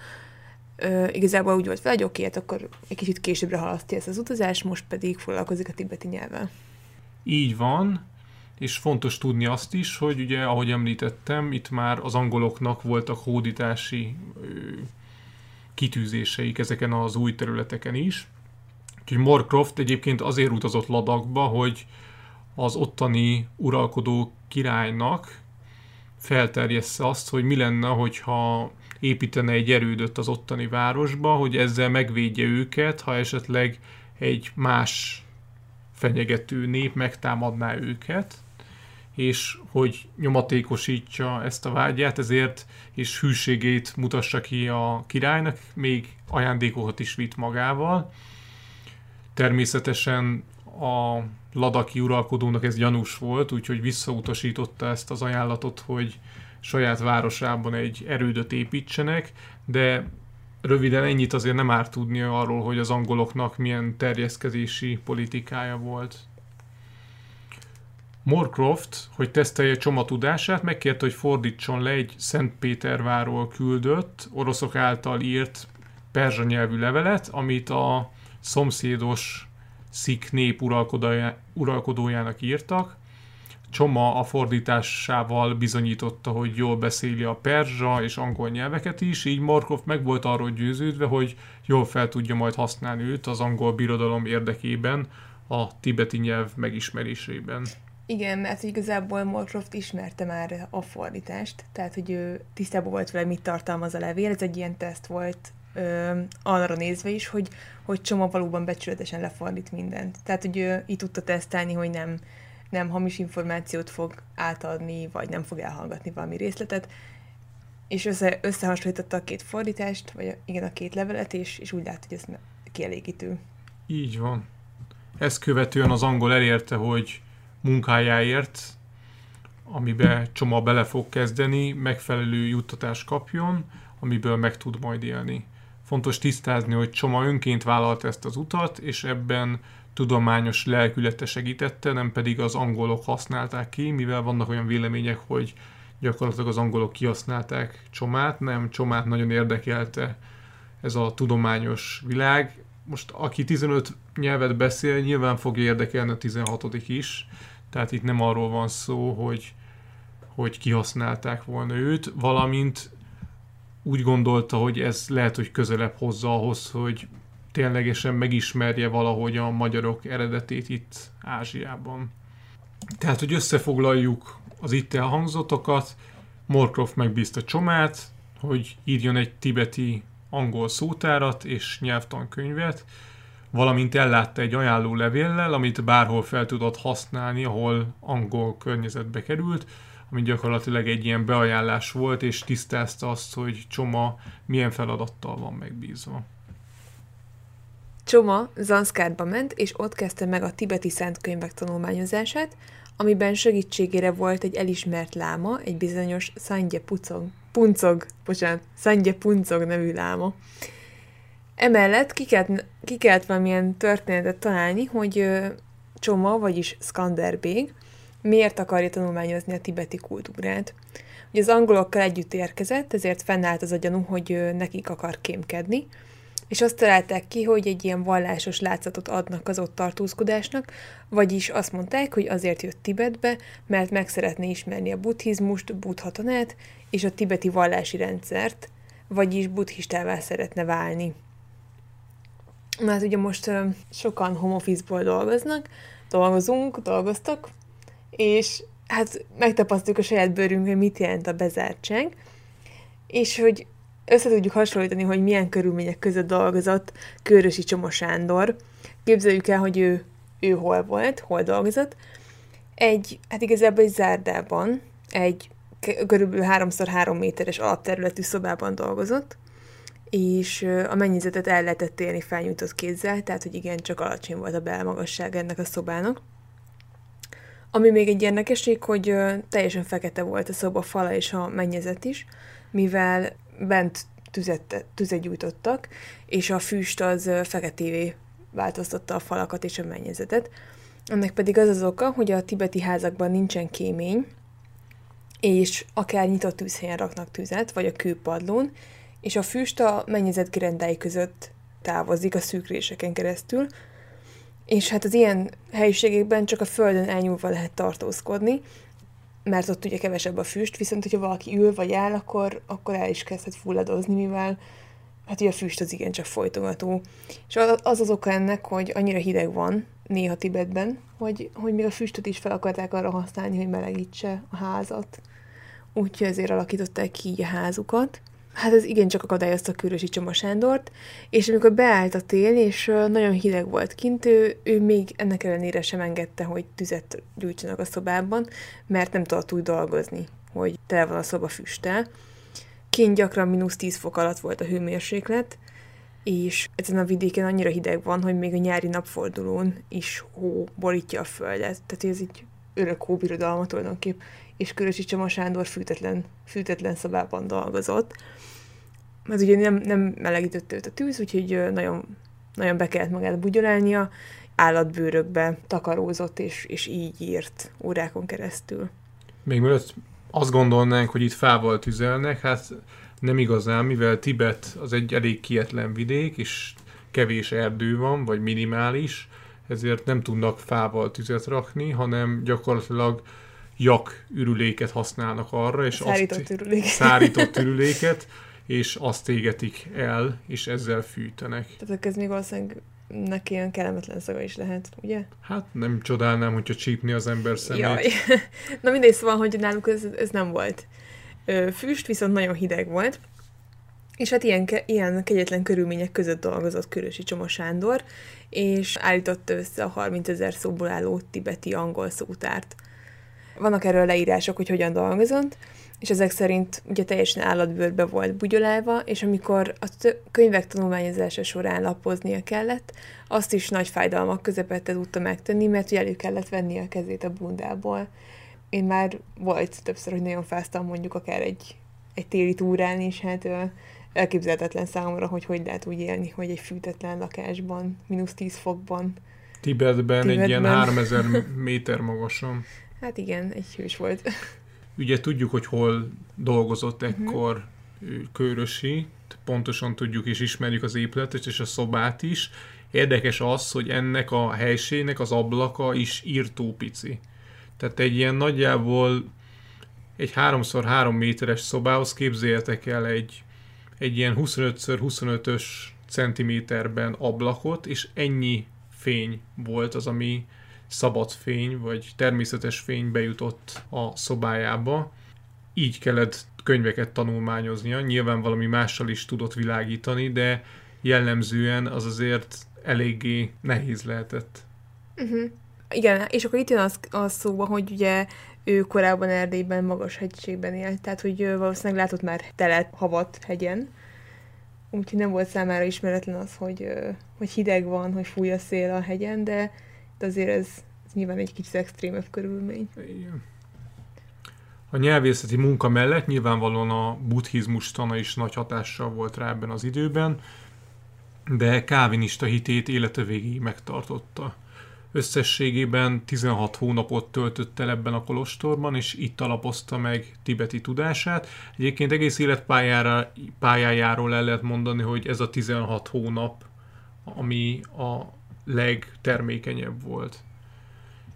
ö, igazából úgy volt fel, hogy oké, hát akkor egy kicsit későbbre halasztja ezt az utazást, most pedig foglalkozik a tibeti nyelvvel. Így van, és fontos tudni azt is, hogy ugye, ahogy említettem, itt már az angoloknak voltak hódítási ö, kitűzéseik ezeken az új területeken is. Úgyhogy Morcroft egyébként azért utazott Ladakba, hogy az ottani uralkodó királynak felterjessze azt, hogy mi lenne, hogyha építene egy erődöt az ottani városba, hogy ezzel megvédje őket, ha esetleg egy más fenyegető nép megtámadná őket, és hogy nyomatékosítsa ezt a vágyát, ezért és hűségét mutassa ki a királynak, még ajándékokat is vitt magával. Természetesen a ladaki uralkodónak ez gyanús volt, úgyhogy visszautasította ezt az ajánlatot, hogy saját városában egy erődöt építsenek, de röviden ennyit azért nem árt tudni arról, hogy az angoloknak milyen terjeszkedési politikája volt. Morcroft, hogy tesztelje Csoma tudását, megkérte, hogy fordítson le egy Szentpéterváról küldött, oroszok által írt perzsa nyelvű levelet, amit a szomszédos szik nép uralkodójának írtak, Csoma a fordításával bizonyította, hogy jól beszéli a perzsa és angol nyelveket is, így Markov meg volt arról győződve, hogy jól fel tudja majd használni őt az angol birodalom érdekében, a tibeti nyelv megismerésében. Igen, mert igazából Morcroft ismerte már a fordítást, tehát hogy ő tisztában volt vele, mit tartalmaz a levél, ez egy ilyen teszt volt ö, arra nézve is, hogy, hogy Csoma valóban becsületesen lefordít mindent. Tehát, hogy ő így tudta tesztelni, hogy nem, nem hamis információt fog átadni, vagy nem fog elhallgatni valami részletet, és össze, összehasonlította a két fordítást, vagy igen, a két levelet, és, és úgy látta, hogy ez kielégítő. Így van. Ezt követően az angol elérte, hogy munkájáért, amibe Csoma bele fog kezdeni, megfelelő juttatást kapjon, amiből meg tud majd élni. Fontos tisztázni, hogy Csoma önként vállalta ezt az utat, és ebben tudományos lelkülete segítette, nem pedig az angolok használták ki, mivel vannak olyan vélemények, hogy gyakorlatilag az angolok kihasználták Csomát, nem, Csomát nagyon érdekelte ez a tudományos világ. Most aki 15 nyelvet beszél, nyilván fogja érdekelni a 16 is, tehát itt nem arról van szó, hogy, hogy kihasználták volna őt, valamint úgy gondolta, hogy ez lehet, hogy közelebb hozza ahhoz, hogy ténylegesen megismerje valahogy a magyarok eredetét itt Ázsiában. Tehát, hogy összefoglaljuk az itt elhangzottakat, Morkov megbízta Csomát, hogy írjon egy tibeti angol szótárat és nyelvtankönyvet, valamint ellátta egy ajánló levéllel, amit bárhol fel tudott használni, ahol angol környezetbe került, ami gyakorlatilag egy ilyen beajánlás volt, és tisztázta azt, hogy Csoma milyen feladattal van megbízva. Csoma Zanszkárba ment, és ott kezdte meg a tibeti szentkönyvek tanulmányozását, amiben segítségére volt egy elismert láma, egy bizonyos Szangye Pucog, Puncog, bocsánat, Szangye Puncog nevű láma. Emellett ki kellett, ki kellett valamilyen történetet találni, hogy Csoma, vagyis Skanderbég miért akarja tanulmányozni a tibeti kultúrát. Ugye az angolokkal együtt érkezett, ezért fennállt az a gyanú, hogy nekik akar kémkedni, és azt találták ki, hogy egy ilyen vallásos látszatot adnak az ott tartózkodásnak, vagyis azt mondták, hogy azért jött Tibetbe, mert meg szeretné ismerni a buddhizmust, buddhatanát és a tibeti vallási rendszert, vagyis buddhistává szeretne válni. Mert ugye most sokan home office-ból dolgoznak, dolgozunk, dolgoztak, és hát megtapasztaljuk a saját bőrünk, hogy mit jelent a bezártság, és hogy össze tudjuk hasonlítani, hogy milyen körülmények között dolgozott Körösi Csoma Sándor. Képzeljük el, hogy ő, ő hol volt, hol dolgozott. Egy, hát igazából egy zárdában, egy körülbelül 3x3 méteres alapterületű szobában dolgozott, és a mennyezetet el lehetett élni felnyújtott kézzel, tehát hogy igen, csak alacsony volt a belmagasság ennek a szobának. Ami még egy érdekesség, hogy teljesen fekete volt a szoba fala és a mennyezet is, mivel bent tüzet, tüzet gyújtottak, és a füst az feketévé változtatta a falakat és a mennyezetet. Ennek pedig az az oka, hogy a tibeti házakban nincsen kémény, és akár nyitott tűzhelyen raknak tüzet, vagy a kőpadlón, és a füst a mennyezet gerendái között távozik a szűkréseken keresztül, és hát az ilyen helyiségekben csak a földön elnyúlva lehet tartózkodni, mert ott ugye kevesebb a füst, viszont hogyha valaki ül vagy áll, akkor, akkor el is kezdhet fulladozni, mivel hát ugye a füst az igencsak folytogató. És az az oka ennek, hogy annyira hideg van néha Tibetben, hogy, hogy még a füstöt is fel akarták arra használni, hogy melegítse a házat. Úgyhogy ezért alakították ki így a házukat hát ez igencsak akadályozta Kőrösi Csoma Sándort, és amikor beállt a tél, és nagyon hideg volt kint, ő, ő még ennek ellenére sem engedte, hogy tüzet gyújtsanak a szobában, mert nem tudott úgy dolgozni, hogy tele van a szoba füsttel. Kint gyakran mínusz 10 fok alatt volt a hőmérséklet, és ezen a vidéken annyira hideg van, hogy még a nyári napfordulón is hó borítja a földet. Tehát ez így örök hóbirodalma tulajdonképp, és Körösi Csoma Sándor fűtetlen, fűtetlen szobában dolgozott mert ugye nem, nem melegített őt a tűz, úgyhogy nagyon, nagyon be kellett magát bugyolálnia, állatbőrökbe takarózott, és, és így írt órákon keresztül. Még mielőtt azt gondolnánk, hogy itt fával tüzelnek, hát nem igazán, mivel Tibet az egy elég kietlen vidék, és kevés erdő van, vagy minimális, ezért nem tudnak fával tüzet rakni, hanem gyakorlatilag jak ürüléket használnak arra, és szárított azt, ürüléket. szárított ürüléket, és azt égetik el, és ezzel fűtenek. Tehát ez még valószínűleg neki ilyen kellemetlen szaga is lehet, ugye? Hát nem csodálnám, hogyha csípni az ember szemét. Jaj. Na mindegy, szóval, hogy náluk ez, ez nem volt. Füst viszont nagyon hideg volt, és hát ilyen, ilyen kegyetlen körülmények között dolgozott Körösi Csoma Sándor, és állította össze a 30 ezer szóból álló tibeti angol szótárt. Vannak erről leírások, hogy hogyan dolgozott, és ezek szerint ugye teljesen állatbőrbe volt bugyolálva, és amikor a könyvek tanulmányozása során lapoznia kellett, azt is nagy fájdalmak közepette tudta megtenni, mert ugye elő kellett venni a kezét a bundából. Én már volt többször, hogy nagyon fáztam mondjuk akár egy, egy téli túrán is, hát elképzelhetetlen számomra, hogy hogy lehet úgy élni, hogy egy fűtetlen lakásban, mínusz 10 fokban. Tibetben, Tibetben egy ilyen 3000 méter magasan. Hát igen, egy hős volt. Ugye tudjuk, hogy hol dolgozott mhm. ekkor uh-huh. Körösi, pontosan tudjuk és ismerjük az épületet és a szobát is. Érdekes az, hogy ennek a helységnek az ablaka is írtó pici. Tehát egy ilyen nagyjából egy 3x3 méteres szobához képzeljetek el egy, egy ilyen 25x25-ös centiméterben ablakot, és ennyi fény volt az, ami szabad fény, vagy természetes fény bejutott a szobájába. Így kellett könyveket tanulmányoznia, nyilván valami mással is tudott világítani, de jellemzően az azért eléggé nehéz lehetett. Uh-huh. Igen, és akkor itt jön az, az szóba, hogy ugye ő korábban Erdélyben magas hegységben élt, tehát hogy valószínűleg látott már telet havat hegyen, úgyhogy nem volt számára ismeretlen az, hogy, hogy hideg van, hogy fúj a szél a hegyen, de de azért ez, ez nyilván egy kicsit extrémebb körülmény. Igen. A nyelvészeti munka mellett nyilvánvalóan a buddhizmus tana is nagy hatással volt rá ebben az időben, de kávinista hitét élete végéig megtartotta. Összességében 16 hónapot töltött el ebben a kolostorban, és itt alapozta meg tibeti tudását. Egyébként egész életpályára, pályájáról el lehet mondani, hogy ez a 16 hónap, ami a legtermékenyebb volt.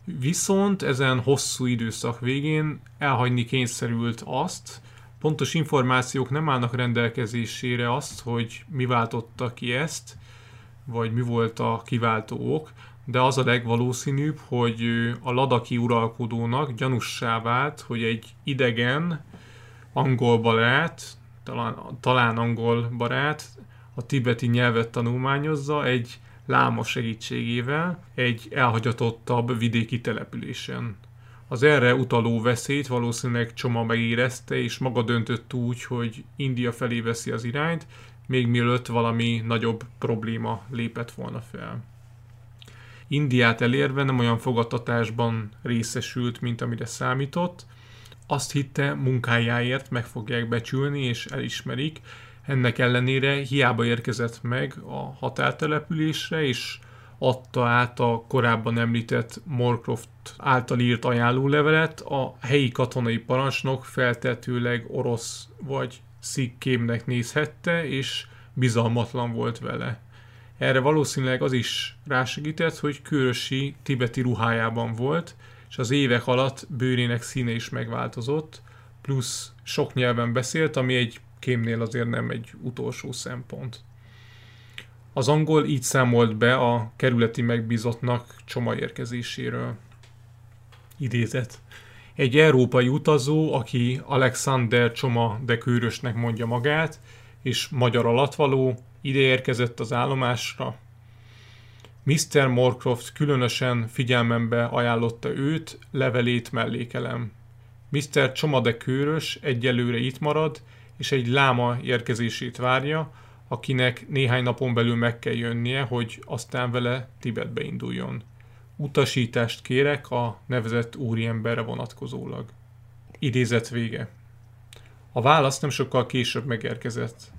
Viszont ezen hosszú időszak végén elhagyni kényszerült azt, pontos információk nem állnak rendelkezésére azt, hogy mi váltotta ki ezt, vagy mi volt a kiváltó ok, de az a legvalószínűbb, hogy a ladaki uralkodónak gyanussá vált, hogy egy idegen angol barát, talán, talán angol barát, a tibeti nyelvet tanulmányozza egy láma segítségével egy elhagyatottabb vidéki településen. Az erre utaló veszélyt valószínűleg Csoma megérezte, és maga döntött úgy, hogy India felé veszi az irányt, még mielőtt valami nagyobb probléma lépett volna fel. Indiát elérve nem olyan fogadtatásban részesült, mint amire számított. Azt hitte, munkájáért meg fogják becsülni és elismerik. Ennek ellenére hiába érkezett meg a határtelepülésre, és adta át a korábban említett Morcroft által írt ajánlólevelet, a helyi katonai parancsnok feltetőleg orosz vagy szikkémnek nézhette, és bizalmatlan volt vele. Erre valószínűleg az is rásegített, hogy Kőrösi tibeti ruhájában volt, és az évek alatt bőrének színe is megváltozott, plusz sok nyelven beszélt, ami egy kémnél azért nem egy utolsó szempont. Az angol így számolt be a kerületi megbízottnak csoma érkezéséről. Idézet. Egy európai utazó, aki Alexander Csoma de Kőrösnek mondja magát, és magyar alatvaló, ide érkezett az állomásra. Mr. Morcroft különösen figyelmembe ajánlotta őt, levelét mellékelem. Mr. Csomade Kőrös egyelőre itt marad, és egy láma érkezését várja, akinek néhány napon belül meg kell jönnie, hogy aztán vele Tibetbe induljon. Utasítást kérek a nevezett úriemberre vonatkozólag. Idézet vége. A válasz nem sokkal később megérkezett.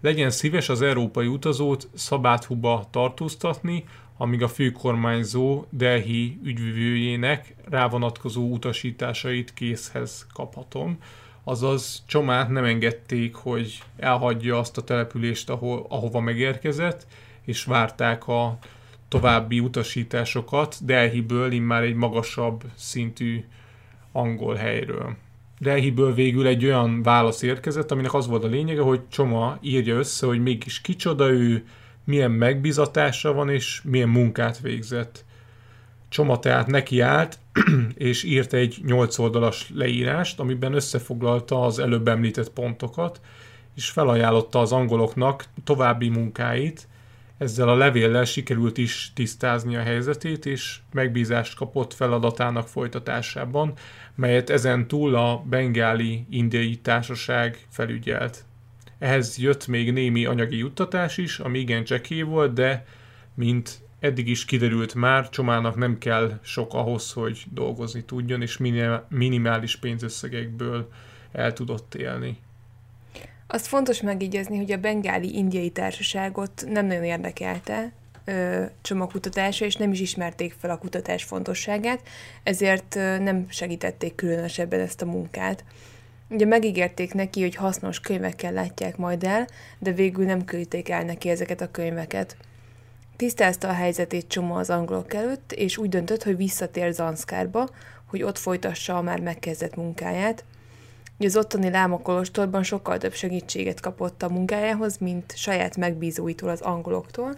Legyen szíves az európai utazót Szabáthuba tartóztatni, amíg a főkormányzó Delhi ügyvivőjének rávonatkozó utasításait készhez kaphatom. Azaz Csomát nem engedték, hogy elhagyja azt a települést, ahol, ahova megérkezett, és várták a további utasításokat Delhiből immár egy magasabb szintű angol helyről. Delhiből végül egy olyan válasz érkezett, aminek az volt a lényege, hogy Csoma írja össze, hogy mégis kicsoda ő, milyen megbizatása van, és milyen munkát végzett. Csoma tehát nekiállt, és írt egy 8 oldalas leírást, amiben összefoglalta az előbb említett pontokat, és felajánlotta az angoloknak további munkáit, ezzel a levéllel sikerült is tisztázni a helyzetét, és megbízást kapott feladatának folytatásában, melyet ezen túl a bengáli indiai társaság felügyelt. Ehhez jött még némi anyagi juttatás is, ami igen csekély volt, de mint eddig is kiderült már, Csomának nem kell sok ahhoz, hogy dolgozni tudjon, és minimális pénzösszegekből el tudott élni. Azt fontos megígézni, hogy a bengáli indiai társaságot nem nagyon érdekelte ö, csomagkutatása, és nem is ismerték fel a kutatás fontosságát, ezért nem segítették különösebben ezt a munkát. Ugye megígérték neki, hogy hasznos könyvekkel látják majd el, de végül nem küldték el neki ezeket a könyveket. Tisztázta a helyzetét Csoma az angolok előtt, és úgy döntött, hogy visszatér Zanszkárba, hogy ott folytassa a már megkezdett munkáját – az ottani Láma Kolostorban sokkal több segítséget kapott a munkájához, mint saját megbízóitól, az angoloktól,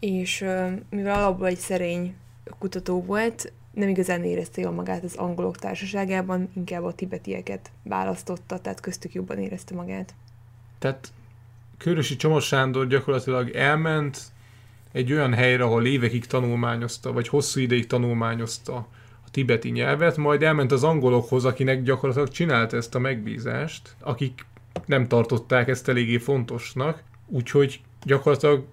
és mivel alapból egy szerény kutató volt, nem igazán érezte jól magát az angolok társaságában, inkább a tibetieket választotta, tehát köztük jobban érezte magát. Tehát Körösi Csomos Sándor gyakorlatilag elment egy olyan helyre, ahol évekig tanulmányozta, vagy hosszú ideig tanulmányozta tibeti nyelvet, majd elment az angolokhoz, akinek gyakorlatilag csinált ezt a megbízást, akik nem tartották ezt eléggé fontosnak, úgyhogy gyakorlatilag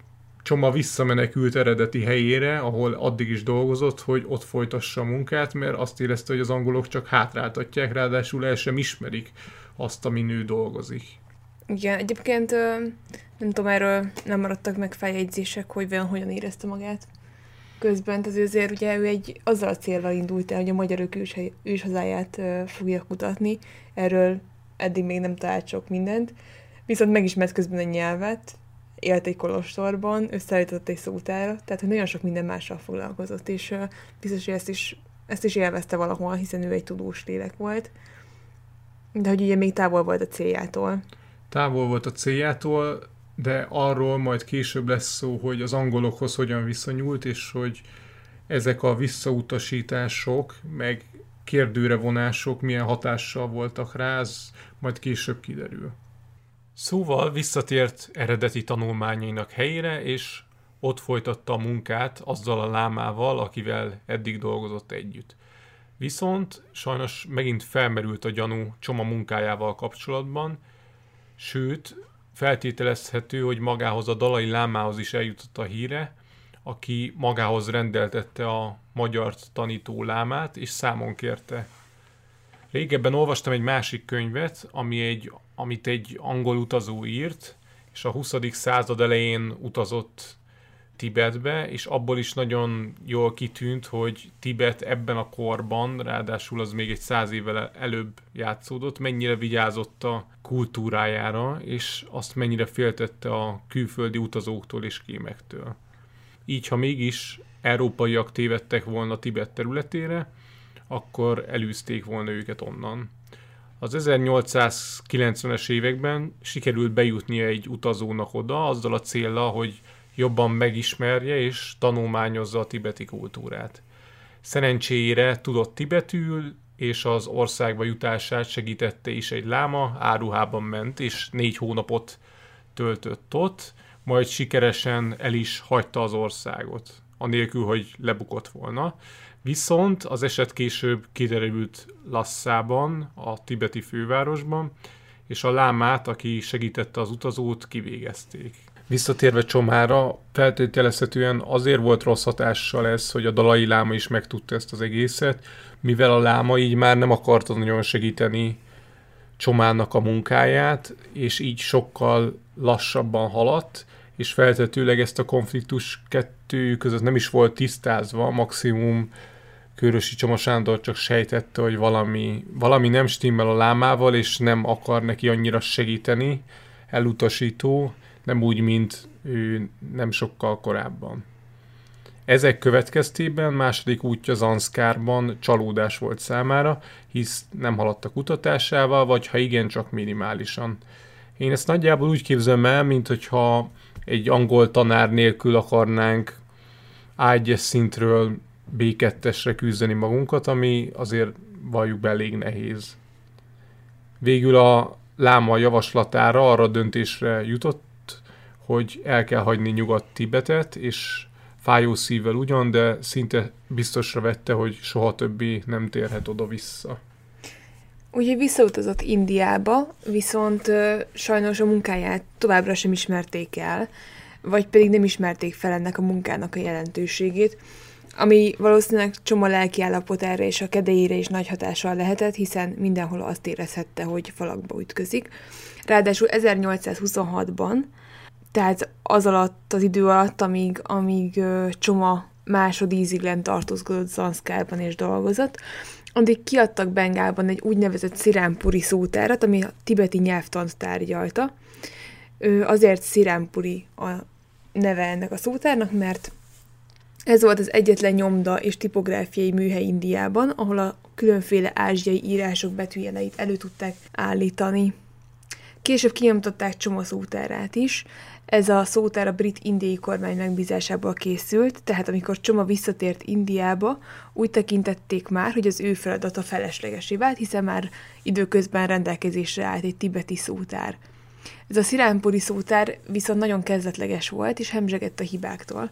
Csoma visszamenekült eredeti helyére, ahol addig is dolgozott, hogy ott folytassa a munkát, mert azt érezte, hogy az angolok csak hátráltatják, ráadásul el sem ismerik azt, ami nő dolgozik. Igen, egyébként nem tudom, erről nem maradtak meg feljegyzések, hogy vajon hogyan érezte magát. közben, azért, azért ugye ő egy azzal a célral indult el, hogy a magyarok ős, őshazáját fogja kutatni. Erről eddig még nem talált sok mindent. Viszont megismert közben a nyelvet, élt egy kolostorban, összeállított egy szótára, tehát nagyon sok minden mással foglalkozott, és biztos, hogy ezt is, ezt is élvezte valahol, hiszen ő egy tudós lélek volt. De hogy ugye még távol volt a céljától. Távol volt a céljától, de arról majd később lesz szó, hogy az angolokhoz hogyan viszonyult, és hogy ezek a visszautasítások, meg kérdőre vonások milyen hatással voltak rá, ez majd később kiderül. Szóval visszatért eredeti tanulmányainak helyére, és ott folytatta a munkát azzal a lámával, akivel eddig dolgozott együtt. Viszont sajnos megint felmerült a gyanú Csoma munkájával kapcsolatban, sőt, feltételezhető, hogy magához a Dalai Lámához is eljutott a híre, aki magához rendeltette a magyar tanító lámát, és számon kérte. Régebben olvastam egy másik könyvet, ami egy, amit egy angol utazó írt, és a 20. század elején utazott Tibetbe, és abból is nagyon jól kitűnt, hogy Tibet ebben a korban, ráadásul az még egy száz évvel előbb játszódott, mennyire vigyázott a kultúrájára, és azt mennyire féltette a külföldi utazóktól és kémektől. Így, ha mégis európaiak tévedtek volna Tibet területére, akkor elűzték volna őket onnan. Az 1890-es években sikerült bejutnia egy utazónak oda, azzal a célra, hogy jobban megismerje és tanulmányozza a tibeti kultúrát. Szerencsére tudott tibetül, és az országba jutását segítette is egy láma, áruhában ment, és négy hónapot töltött ott, majd sikeresen el is hagyta az országot, anélkül, hogy lebukott volna. Viszont az eset később kiderült Lasszában, a tibeti fővárosban, és a lámát, aki segítette az utazót, kivégezték. Visszatérve Csomára, feltételezhetően azért volt rossz hatással ez, hogy a dalai láma is megtudta ezt az egészet, mivel a láma így már nem akarta nagyon segíteni Csomának a munkáját, és így sokkal lassabban haladt, és feltetőleg ezt a konfliktus kettő között nem is volt tisztázva, maximum Körösi Csoma Sándor csak sejtette, hogy valami, valami nem stimmel a lámával, és nem akar neki annyira segíteni, elutasító, nem úgy, mint ő nem sokkal korábban. Ezek következtében második útja Zanszkárban csalódás volt számára, hisz nem haladt a kutatásával, vagy ha igen, csak minimálisan. Én ezt nagyjából úgy képzelem el, mint hogyha egy angol tanár nélkül akarnánk a szintről B2-esre küzdeni magunkat, ami azért valljuk be elég nehéz. Végül a láma javaslatára arra döntésre jutott, hogy el kell hagyni Nyugat-Tibetet, és fájó szívvel ugyan, de szinte biztosra vette, hogy soha többé nem térhet oda-vissza. Ugye visszautazott Indiába, viszont ö, sajnos a munkáját továbbra sem ismerték el, vagy pedig nem ismerték fel ennek a munkának a jelentőségét, ami valószínűleg csoma lelki állapotára és a kedélyére is nagy hatással lehetett, hiszen mindenhol azt érezhette, hogy falakba ütközik. Ráadásul 1826-ban tehát az alatt, az idő alatt, amíg, amíg uh, Csoma másodízig lent tartózkodott Zanszkárban és dolgozott, addig kiadtak Bengálban egy úgynevezett szirámpuri szótárat, ami a tibeti nyelvtant tárgyalta. Azért szirámpuri a neve ennek a szótárnak, mert ez volt az egyetlen nyomda és tipográfiai műhely Indiában, ahol a különféle ázsiai írások betűjeleit elő tudták állítani. Később kinyomtották Csoma szótárát is, ez a szótár a brit-indiai kormány megbízásából készült, tehát amikor Csoma visszatért Indiába, úgy tekintették már, hogy az ő feladata feleslegesé vált, hiszen már időközben rendelkezésre állt egy tibeti szótár. Ez a sziránpuri szótár viszont nagyon kezdetleges volt, és hemzsegett a hibáktól.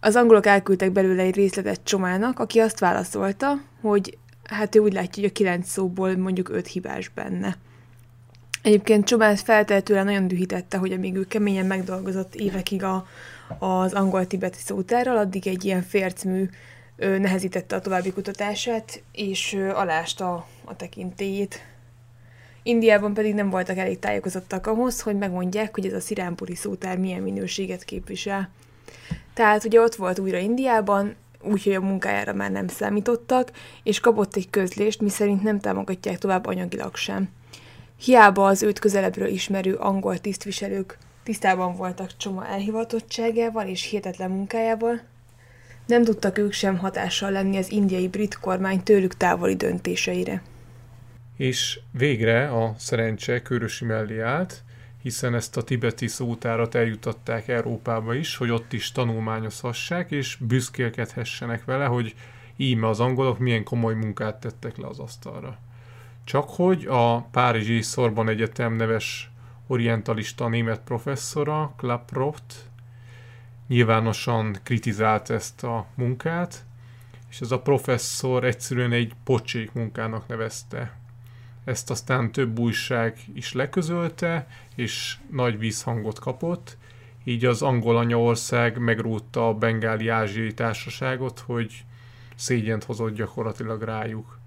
Az angolok elküldtek belőle egy részletet Csomának, aki azt válaszolta, hogy hát ő úgy látja, hogy a kilenc szóból mondjuk öt hibás benne. Egyébként Csobán feltehetően nagyon dühítette, hogy amíg ő keményen megdolgozott évekig a, az angol-tibeti szótárral, addig egy ilyen fércmű ö, nehezítette a további kutatását, és ö, alásta a tekintélyét. Indiában pedig nem voltak elég tájékozottak ahhoz, hogy megmondják, hogy ez a szirámpuri szótár milyen minőséget képvisel. Tehát ugye ott volt újra Indiában, úgyhogy a munkájára már nem számítottak, és kapott egy közlést, miszerint nem támogatják tovább anyagilag sem. Hiába az őt közelebbről ismerő angol tisztviselők tisztában voltak Csoma elhivatottságával és hihetetlen munkájával, nem tudtak ők sem hatással lenni az indiai brit kormány tőlük távoli döntéseire. És végre a szerencse körösi mellé állt, hiszen ezt a tibeti szótárat eljutatták Európába is, hogy ott is tanulmányozhassák, és büszkélkedhessenek vele, hogy íme az angolok milyen komoly munkát tettek le az asztalra. Csak hogy a Párizsi Szorban Egyetem neves orientalista német professzora, Klaproft, nyilvánosan kritizált ezt a munkát, és ez a professzor egyszerűen egy pocsék munkának nevezte. Ezt aztán több újság is leközölte, és nagy vízhangot kapott, így az angol anyaország megrótta a bengáli ázsiai társaságot, hogy szégyent hozott gyakorlatilag rájuk.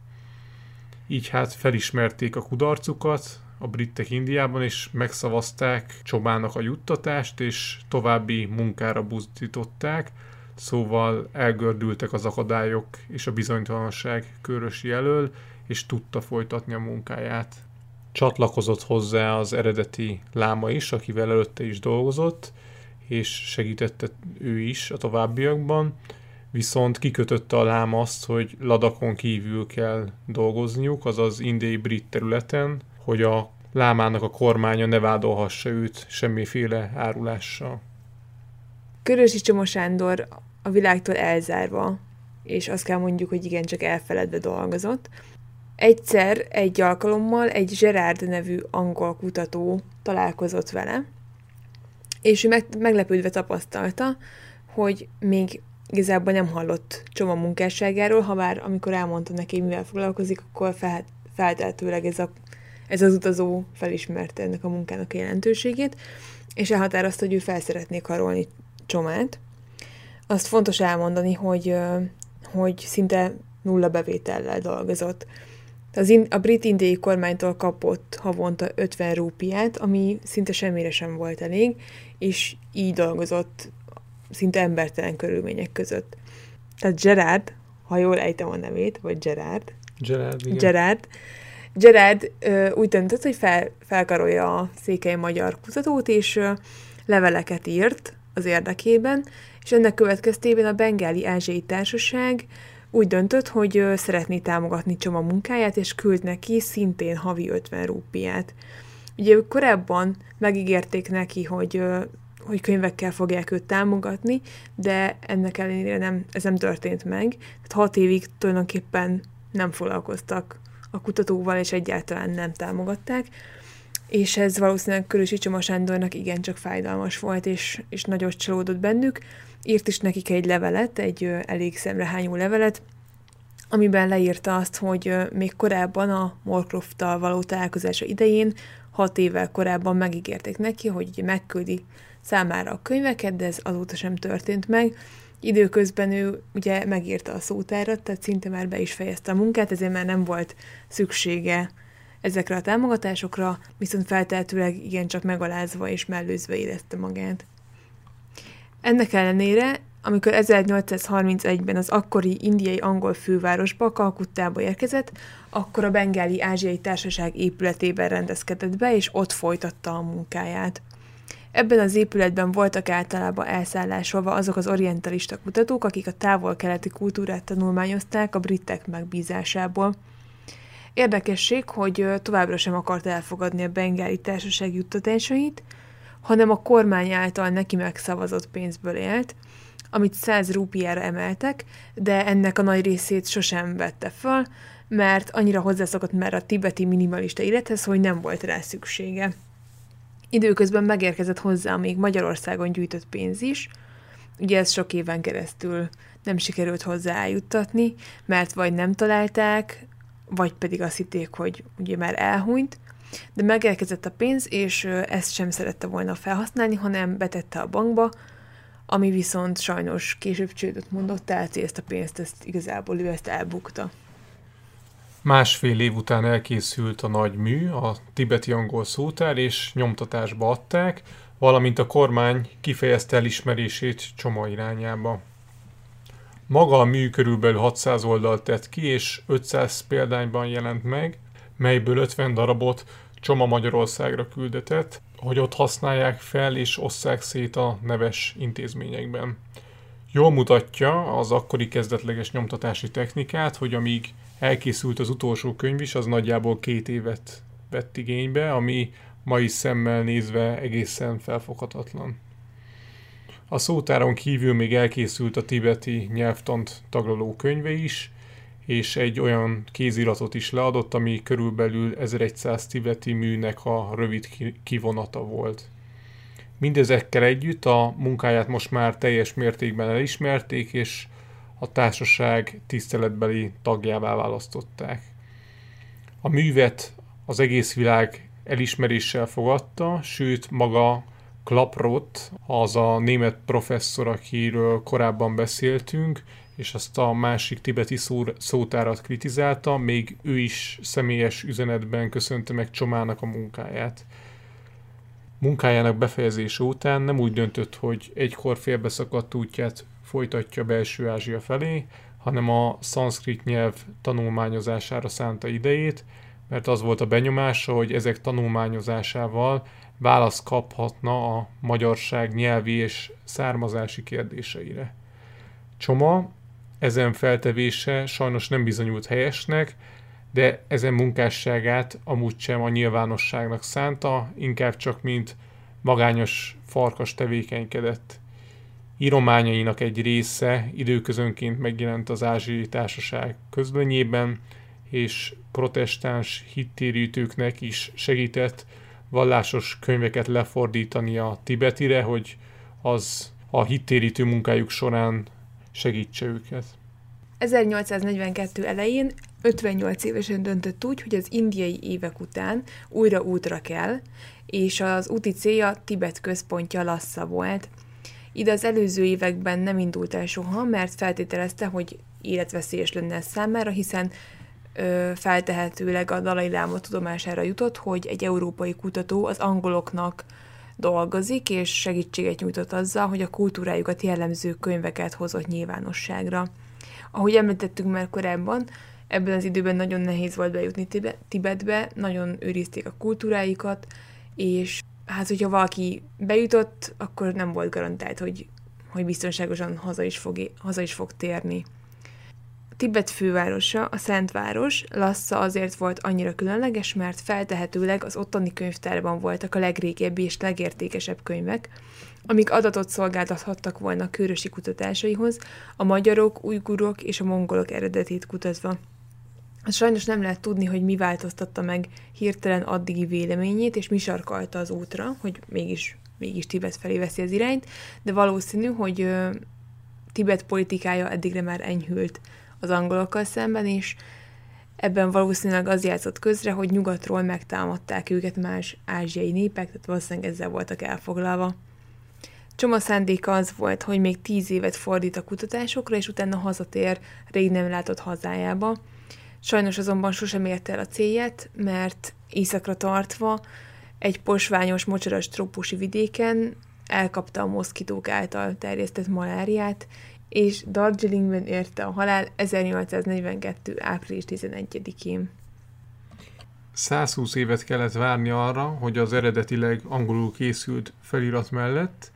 Így hát felismerték a kudarcukat, a britek Indiában, és megszavazták Csobának a juttatást, és további munkára buzdították, szóval elgördültek az akadályok és a bizonytalanság körösi elől, és tudta folytatni a munkáját. Csatlakozott hozzá az eredeti láma is, akivel előtte is dolgozott, és segítette ő is a továbbiakban, viszont kikötötte a láma azt, hogy Ladakon kívül kell dolgozniuk, azaz indiai brit területen, hogy a lámának a kormánya ne vádolhassa őt semmiféle árulással. Körösi Csomó Sándor a világtól elzárva, és azt kell mondjuk, hogy igencsak elfeledve dolgozott. Egyszer egy alkalommal egy Gerard nevű angol kutató találkozott vele, és ő meg, meglepődve tapasztalta, hogy még igazából nem hallott Csoma munkásságáról, ha bár amikor elmondta neki, mivel foglalkozik, akkor fel, felteltőleg ez a ez az utazó felismerte ennek a munkának a jelentőségét, és elhatározta, hogy ő fel szeretné karolni Csomát. Azt fontos elmondani, hogy, hogy szinte nulla bevétellel dolgozott. Az in, a brit indiai kormánytól kapott havonta 50 rúpiát, ami szinte semmire sem volt elég, és így dolgozott szinte embertelen körülmények között. Tehát Gerard, ha jól ejtem a nevét, vagy Gerard, Gerard, igen. Gerard Gerard ö, úgy döntött, hogy fel, felkarolja a székely magyar kutatót, és ö, leveleket írt az érdekében, és ennek következtében a Bengáli Ázsiai Társaság úgy döntött, hogy ö, szeretné támogatni Csoma munkáját, és küld neki szintén havi 50 rúpiát. Ugye ők korábban megígérték neki, hogy hogy könyvekkel fogják őt támogatni, de ennek ellenére nem, ez nem történt meg. Tehát hat évig tulajdonképpen nem foglalkoztak a kutatóval, és egyáltalán nem támogatták, és ez valószínűleg Körösi Csoma Sándornak igencsak fájdalmas volt, és, és nagyot csalódott bennük. Írt is nekik egy levelet, egy elég szemrehányó levelet, amiben leírta azt, hogy még korábban a Morcroft-tal való találkozása idején, hat évvel korábban megígérték neki, hogy megküldi számára a könyveket, de ez azóta sem történt meg, Időközben ő ugye megírta a szótárat, tehát szinte már be is fejezte a munkát, ezért már nem volt szüksége ezekre a támogatásokra, viszont feltehetőleg igencsak megalázva és mellőzve érezte magát. Ennek ellenére, amikor 1831-ben az akkori indiai angol fővárosba, Kalkuttába érkezett, akkor a Bengáli Ázsiai Társaság épületében rendezkedett be, és ott folytatta a munkáját. Ebben az épületben voltak általában elszállásolva azok az orientalista kutatók, akik a távol-keleti kultúrát tanulmányozták a britek megbízásából. Érdekesség, hogy továbbra sem akart elfogadni a bengáli társaság juttatásait, hanem a kormány által neki megszavazott pénzből élt, amit 100 rúpiára emeltek, de ennek a nagy részét sosem vette föl, mert annyira hozzászokott már a tibeti minimalista élethez, hogy nem volt rá szüksége. Időközben megérkezett hozzá még Magyarországon gyűjtött pénz is, ugye ez sok éven keresztül nem sikerült hozzá eljuttatni, mert vagy nem találták, vagy pedig azt hitték, hogy ugye már elhunyt, de megérkezett a pénz, és ezt sem szerette volna felhasználni, hanem betette a bankba, ami viszont sajnos később csődöt mondott, tehát ezt a pénzt, ezt igazából ő ezt elbukta. Másfél év után elkészült a nagy mű, a tibeti angol szótár, és nyomtatásba adták, valamint a kormány kifejezte elismerését Csoma irányába. Maga a mű körülbelül 600 oldalt tett ki, és 500 példányban jelent meg, melyből 50 darabot Csoma Magyarországra küldetett, hogy ott használják fel és osszák szét a neves intézményekben. Jól mutatja az akkori kezdetleges nyomtatási technikát, hogy amíg elkészült az utolsó könyv is, az nagyjából két évet vett igénybe, ami mai szemmel nézve egészen felfoghatatlan. A szótáron kívül még elkészült a tibeti nyelvtant taglaló könyve is, és egy olyan kéziratot is leadott, ami körülbelül 1100 tibeti műnek a rövid kivonata volt. Mindezekkel együtt a munkáját most már teljes mértékben elismerték, és a társaság tiszteletbeli tagjává választották. A művet az egész világ elismeréssel fogadta, sőt maga Klaprot, az a német professzor, akiről korábban beszéltünk, és azt a másik tibeti szó, szótárat kritizálta, még ő is személyes üzenetben köszönte meg Csomának a munkáját. Munkájának befejezése után nem úgy döntött, hogy egykor félbeszakadt útját folytatja belső Ázsia felé, hanem a szanszkrit nyelv tanulmányozására szánta idejét, mert az volt a benyomása, hogy ezek tanulmányozásával választ kaphatna a magyarság nyelvi és származási kérdéseire. Csoma ezen feltevése sajnos nem bizonyult helyesnek, de ezen munkásságát amúgy sem a nyilvánosságnak szánta, inkább csak mint magányos farkas tevékenykedett. Írományainak egy része időközönként megjelent az Ázsiai Társaság közlönyében, és protestáns hittérítőknek is segített vallásos könyveket lefordítani a tibetire, hogy az a hittérítő munkájuk során segítse őket. 1842 elején 58 évesen döntött úgy, hogy az indiai évek után újra útra kell, és az úti célja Tibet központja Lassa volt. Ide az előző években nem indult el soha, mert feltételezte, hogy életveszélyes lenne számára, hiszen ö, feltehetőleg a Dalai Láma tudomására jutott, hogy egy európai kutató az angoloknak dolgozik, és segítséget nyújtott azzal, hogy a kultúrájukat jellemző könyveket hozott nyilvánosságra. Ahogy említettünk már korábban, ebben az időben nagyon nehéz volt bejutni Tibetbe, nagyon őrizték a kultúráikat, és hát, hogyha valaki bejutott, akkor nem volt garantált, hogy, hogy biztonságosan haza is, fog, haza is fog térni. Tibet fővárosa, a Szentváros, Lassa azért volt annyira különleges, mert feltehetőleg az ottani könyvtárban voltak a legrégebbi és legértékesebb könyvek, amik adatot szolgáltathattak volna a kutatásaihoz, a magyarok, ujgurok és a mongolok eredetét kutatva. Sajnos nem lehet tudni, hogy mi változtatta meg hirtelen addigi véleményét, és mi sarkalta az útra, hogy mégis, mégis Tibet felé veszi az irányt, de valószínű, hogy ö, Tibet politikája eddigre már enyhült az angolokkal szemben, és ebben valószínűleg az játszott közre, hogy nyugatról megtámadták őket más ázsiai népek, tehát valószínűleg ezzel voltak elfoglalva. Csoma szándéka az volt, hogy még tíz évet fordít a kutatásokra, és utána hazatér rég nem látott hazájába. Sajnos azonban sosem érte el a célját, mert éjszakra tartva egy posványos, mocsaras trópusi vidéken elkapta a moszkitók által terjesztett maláriát, és Darjeelingben érte a halál 1842. április 11-én. 120 évet kellett várni arra, hogy az eredetileg angolul készült felirat mellett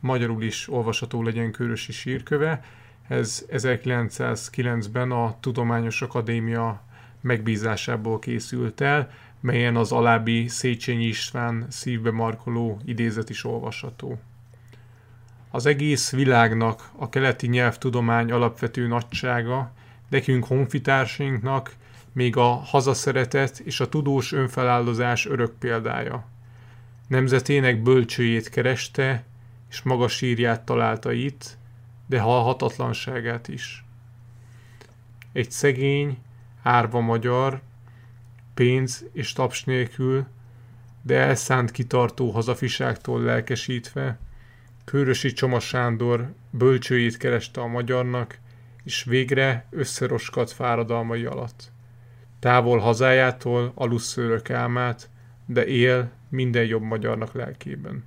magyarul is olvasható legyen Körösi sírköve. Ez 1909-ben a Tudományos Akadémia megbízásából készült el, melyen az alábbi Széchenyi István szívbe markoló idézet is olvasható. Az egész világnak a keleti nyelvtudomány alapvető nagysága, nekünk honfitársainknak még a hazaszeretet és a tudós önfeláldozás örök példája. Nemzetének bölcsőjét kereste, és maga sírját találta itt, de halhatatlanságát is. Egy szegény, árva magyar, pénz és taps nélkül, de elszánt kitartó hazafiságtól lelkesítve, Kőrösi Csoma Sándor bölcsőjét kereste a magyarnak, és végre összeroskadt fáradalmai alatt. Távol hazájától alusszőrök álmát, de él minden jobb magyarnak lelkében.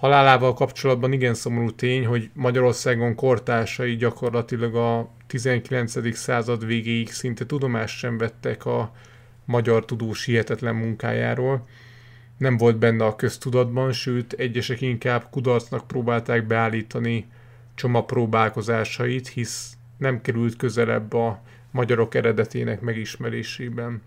Halálával kapcsolatban igen szomorú tény, hogy Magyarországon kortársai gyakorlatilag a 19. század végéig szinte tudomást sem vettek a magyar tudós hihetetlen munkájáról. Nem volt benne a köztudatban, sőt egyesek inkább kudarcnak próbálták beállítani csoma próbálkozásait, hisz nem került közelebb a magyarok eredetének megismerésében.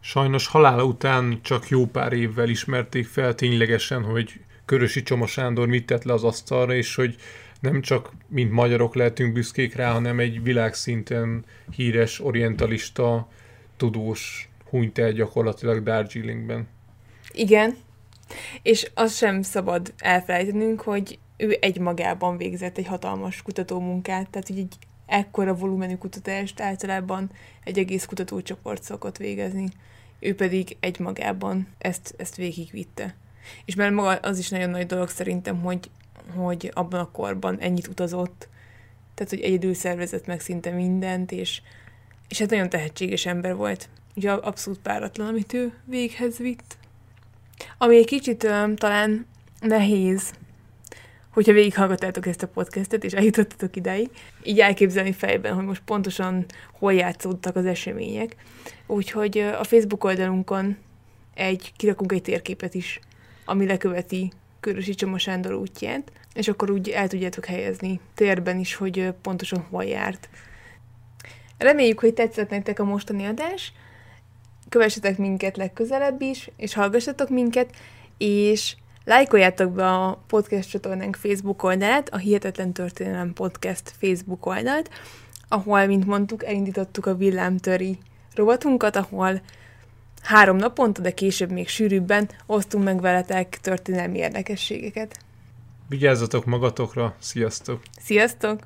Sajnos halála után csak jó pár évvel ismerték fel ténylegesen, hogy Körösi Csoma Sándor mit tett le az asztalra, és hogy nem csak mint magyarok lehetünk büszkék rá, hanem egy világszinten híres orientalista tudós hunyt el gyakorlatilag Darjeelingben. Igen, és azt sem szabad elfelejtenünk, hogy ő egy magában végzett egy hatalmas kutatómunkát, tehát hogy egy ekkora volumenű kutatást általában egy egész kutatócsoport szokott végezni. Ő pedig egy magában ezt, ezt végigvitte. És mert maga az is nagyon nagy dolog szerintem, hogy, hogy abban a korban ennyit utazott, tehát hogy egyedül szervezett meg szinte mindent, és, és hát nagyon tehetséges ember volt. Ugye abszolút páratlan, amit ő véghez vitt. Ami egy kicsit um, talán nehéz, hogyha végighallgattátok ezt a podcastet, és eljutottatok idáig, így elképzelni fejben, hogy most pontosan hol játszódtak az események. Úgyhogy a Facebook oldalunkon egy, kirakunk egy térképet is, ami leköveti Körösi Csoma Sándor útját, és akkor úgy el tudjátok helyezni térben is, hogy pontosan hol járt. Reméljük, hogy tetszett nektek a mostani adás, kövessetek minket legközelebb is, és hallgassatok minket, és lájkoljátok be a podcast csatornánk Facebook oldalát, a Hihetetlen Történelem Podcast Facebook oldalt, ahol, mint mondtuk, elindítottuk a villámtöri rovatunkat, ahol három naponta, de később még sűrűbben osztunk meg veletek történelmi érdekességeket. Vigyázzatok magatokra, sziasztok! Sziasztok!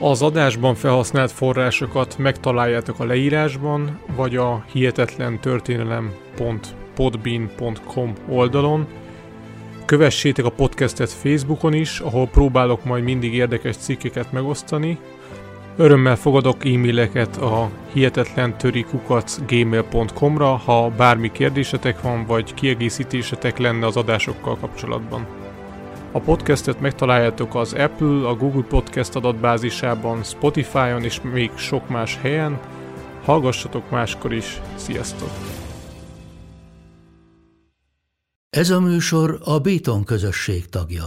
Az adásban felhasznált forrásokat megtaláljátok a leírásban, vagy a hihetetlen történelem.podbean.com oldalon. Kövessétek a podcastet Facebookon is, ahol próbálok majd mindig érdekes cikkeket megosztani. Örömmel fogadok e-maileket a hihetetlen gmail.com-ra, ha bármi kérdésetek van, vagy kiegészítésetek lenne az adásokkal kapcsolatban. A podcastet megtaláljátok az Apple, a Google Podcast adatbázisában, Spotify-on és még sok más helyen. Hallgassatok máskor is. Sziasztok! Ez a műsor a Béton közösség tagja.